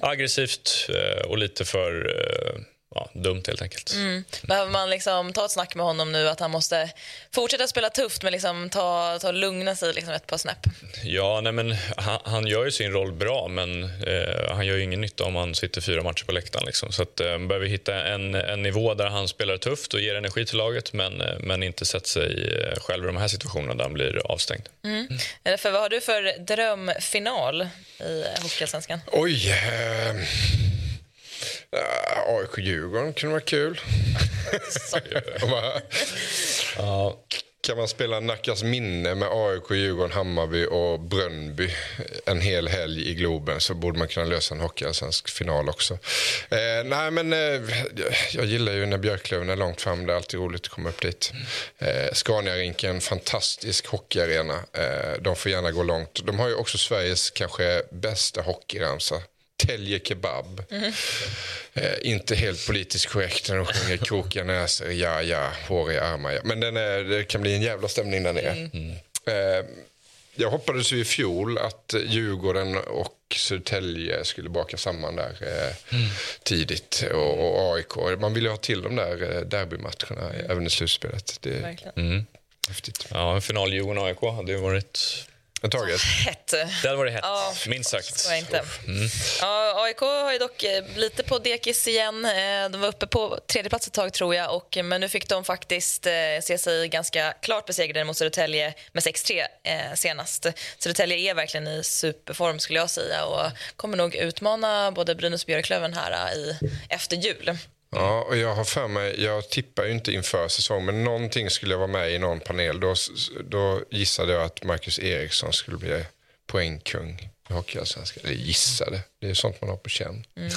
aggressivt eh, och lite för eh, ja, dumt helt enkelt. Mm. Behöver man liksom ta ett snack med honom nu att han måste fortsätta spela tufft men liksom ta, ta lugna sig liksom ett par snäpp? Ja, nej men han, han gör ju sin roll bra men eh, han gör ju ingen nytta om han sitter fyra matcher på läktaren. Liksom. Så att, eh, behöver hitta en, en nivå där han spelar tufft och ger energi till laget men, eh, men inte sätter sig eh, själv i de här situationerna där han blir avstängd. Mm. Mm. För vad har du för drömfinal i Hockeyallsvenskan? Oj... Eh... Uh, AIK-Djurgården kunde vara kul. ja. Kan man spela Nackas minne med AIK, Djurgården, Hammarby och Brönnby en hel helg i Globen så borde man kunna lösa en hockeyallsvensk final också. Eh, nej, men eh, jag gillar ju när Björklöven är långt fram. Det är alltid roligt att komma upp dit. Eh, Scaniarinken, fantastisk hockeyarena. Eh, de får gärna gå långt. De har ju också Sveriges kanske bästa hockeyramsa. Tälje kebab. Mm. Eh, inte helt politiskt korrekt när de sjunger krokiga näsor, ja, ja, håriga armar. Ja. Men den är, det kan bli en jävla stämning där nere. Mm. Eh, jag hoppades ju i fjol att Djurgården och Södertälje skulle baka samman där eh, mm. tidigt. Och, och, AIK. Man vill ju ha till de där eh, derbymatcherna mm. även i slutspelet. Det, mm. Häftigt. Ja, en final Djurgården-AIK hade ju varit Taget. Hett. Det hade varit hett, Ja, minst sagt. Jag inte. Mm. Ja, AIK har ju dock eh, lite på dekis igen. Eh, De var uppe på tredje plats ett tag, tror jag. Och, men nu fick de faktiskt eh, se sig ganska klart besegrade mot Södertälje med 6-3 eh, senast. Södertälje är verkligen i superform, skulle jag säga och kommer nog utmana både Brynäs och Björklöven här eh, i, efter jul. Ja, och jag har för mig, jag tippar ju inte inför säsong, men någonting skulle jag vara med i någon panel. Då, då gissade jag att Marcus Eriksson skulle bli poängkung i Hockeyallsvenskan. Eller gissade, det är sånt man har på känn.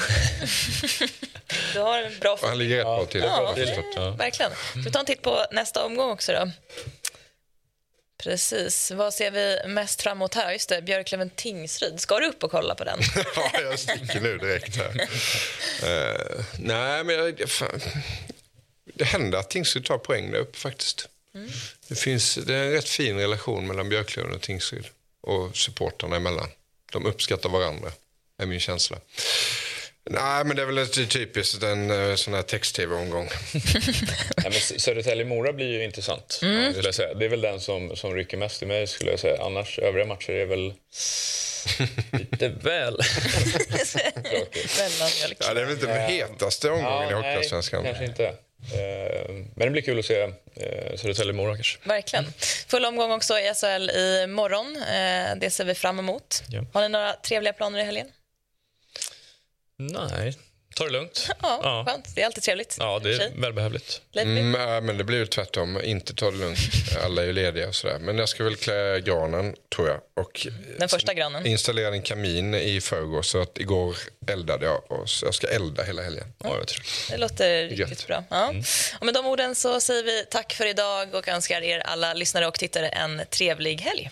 Du har en bra han ligger rätt bra till. Ja, det-. Ja. Verkligen. Ska vi ta en titt på nästa omgång också då? Precis. Vad ser vi mest fram emot här? Just det, Björklöven-Tingsryd. Ska du upp och kolla på den? ja, jag sticker nu direkt här. Eh, nej, men jag, fan, det händer att Tingsryd tar poäng där uppe faktiskt. Det, finns, det är en rätt fin relation mellan Björklöven och Tingsryd och supporterna emellan. De uppskattar varandra, är min känsla. Nej, men det är väl typiskt en eh, sån här text-tv-omgång. Ja, Södertälje-Mora blir ju intressant. Mm. Skulle jag säga. Det är väl den som, som rycker mest i mig. skulle jag säga. Annars, övriga matcher är väl lite väl. Ja, det är väl inte den hetaste omgången i Hockeyallsvenskan. kanske inte. Eh, Men det blir kul att se eh, Södertälje-Mora. Verkligen. Full omgång också i SHL i morgon. Eh, Det ser vi fram emot. Ja. Har ni några trevliga planer i helgen? Nej, ta det lugnt. Ja, Ja. skönt. Det är alltid trevligt. Ja, det är välbehövligt. Mm, ja, men det blir ju tvärtom. Inte ta det lugnt. Alla är ju lediga och sådär. Men jag ska väl klä granen, tror jag. Och Den första grannen. installera en kamin i förrgår. Så att igår eldade jag. Och så jag ska elda hela helgen. Ja, jag tror. Det låter riktigt Gött. bra. Ja. Och med de orden så säger vi tack för idag och önskar er alla lyssnare och tittare en trevlig helg.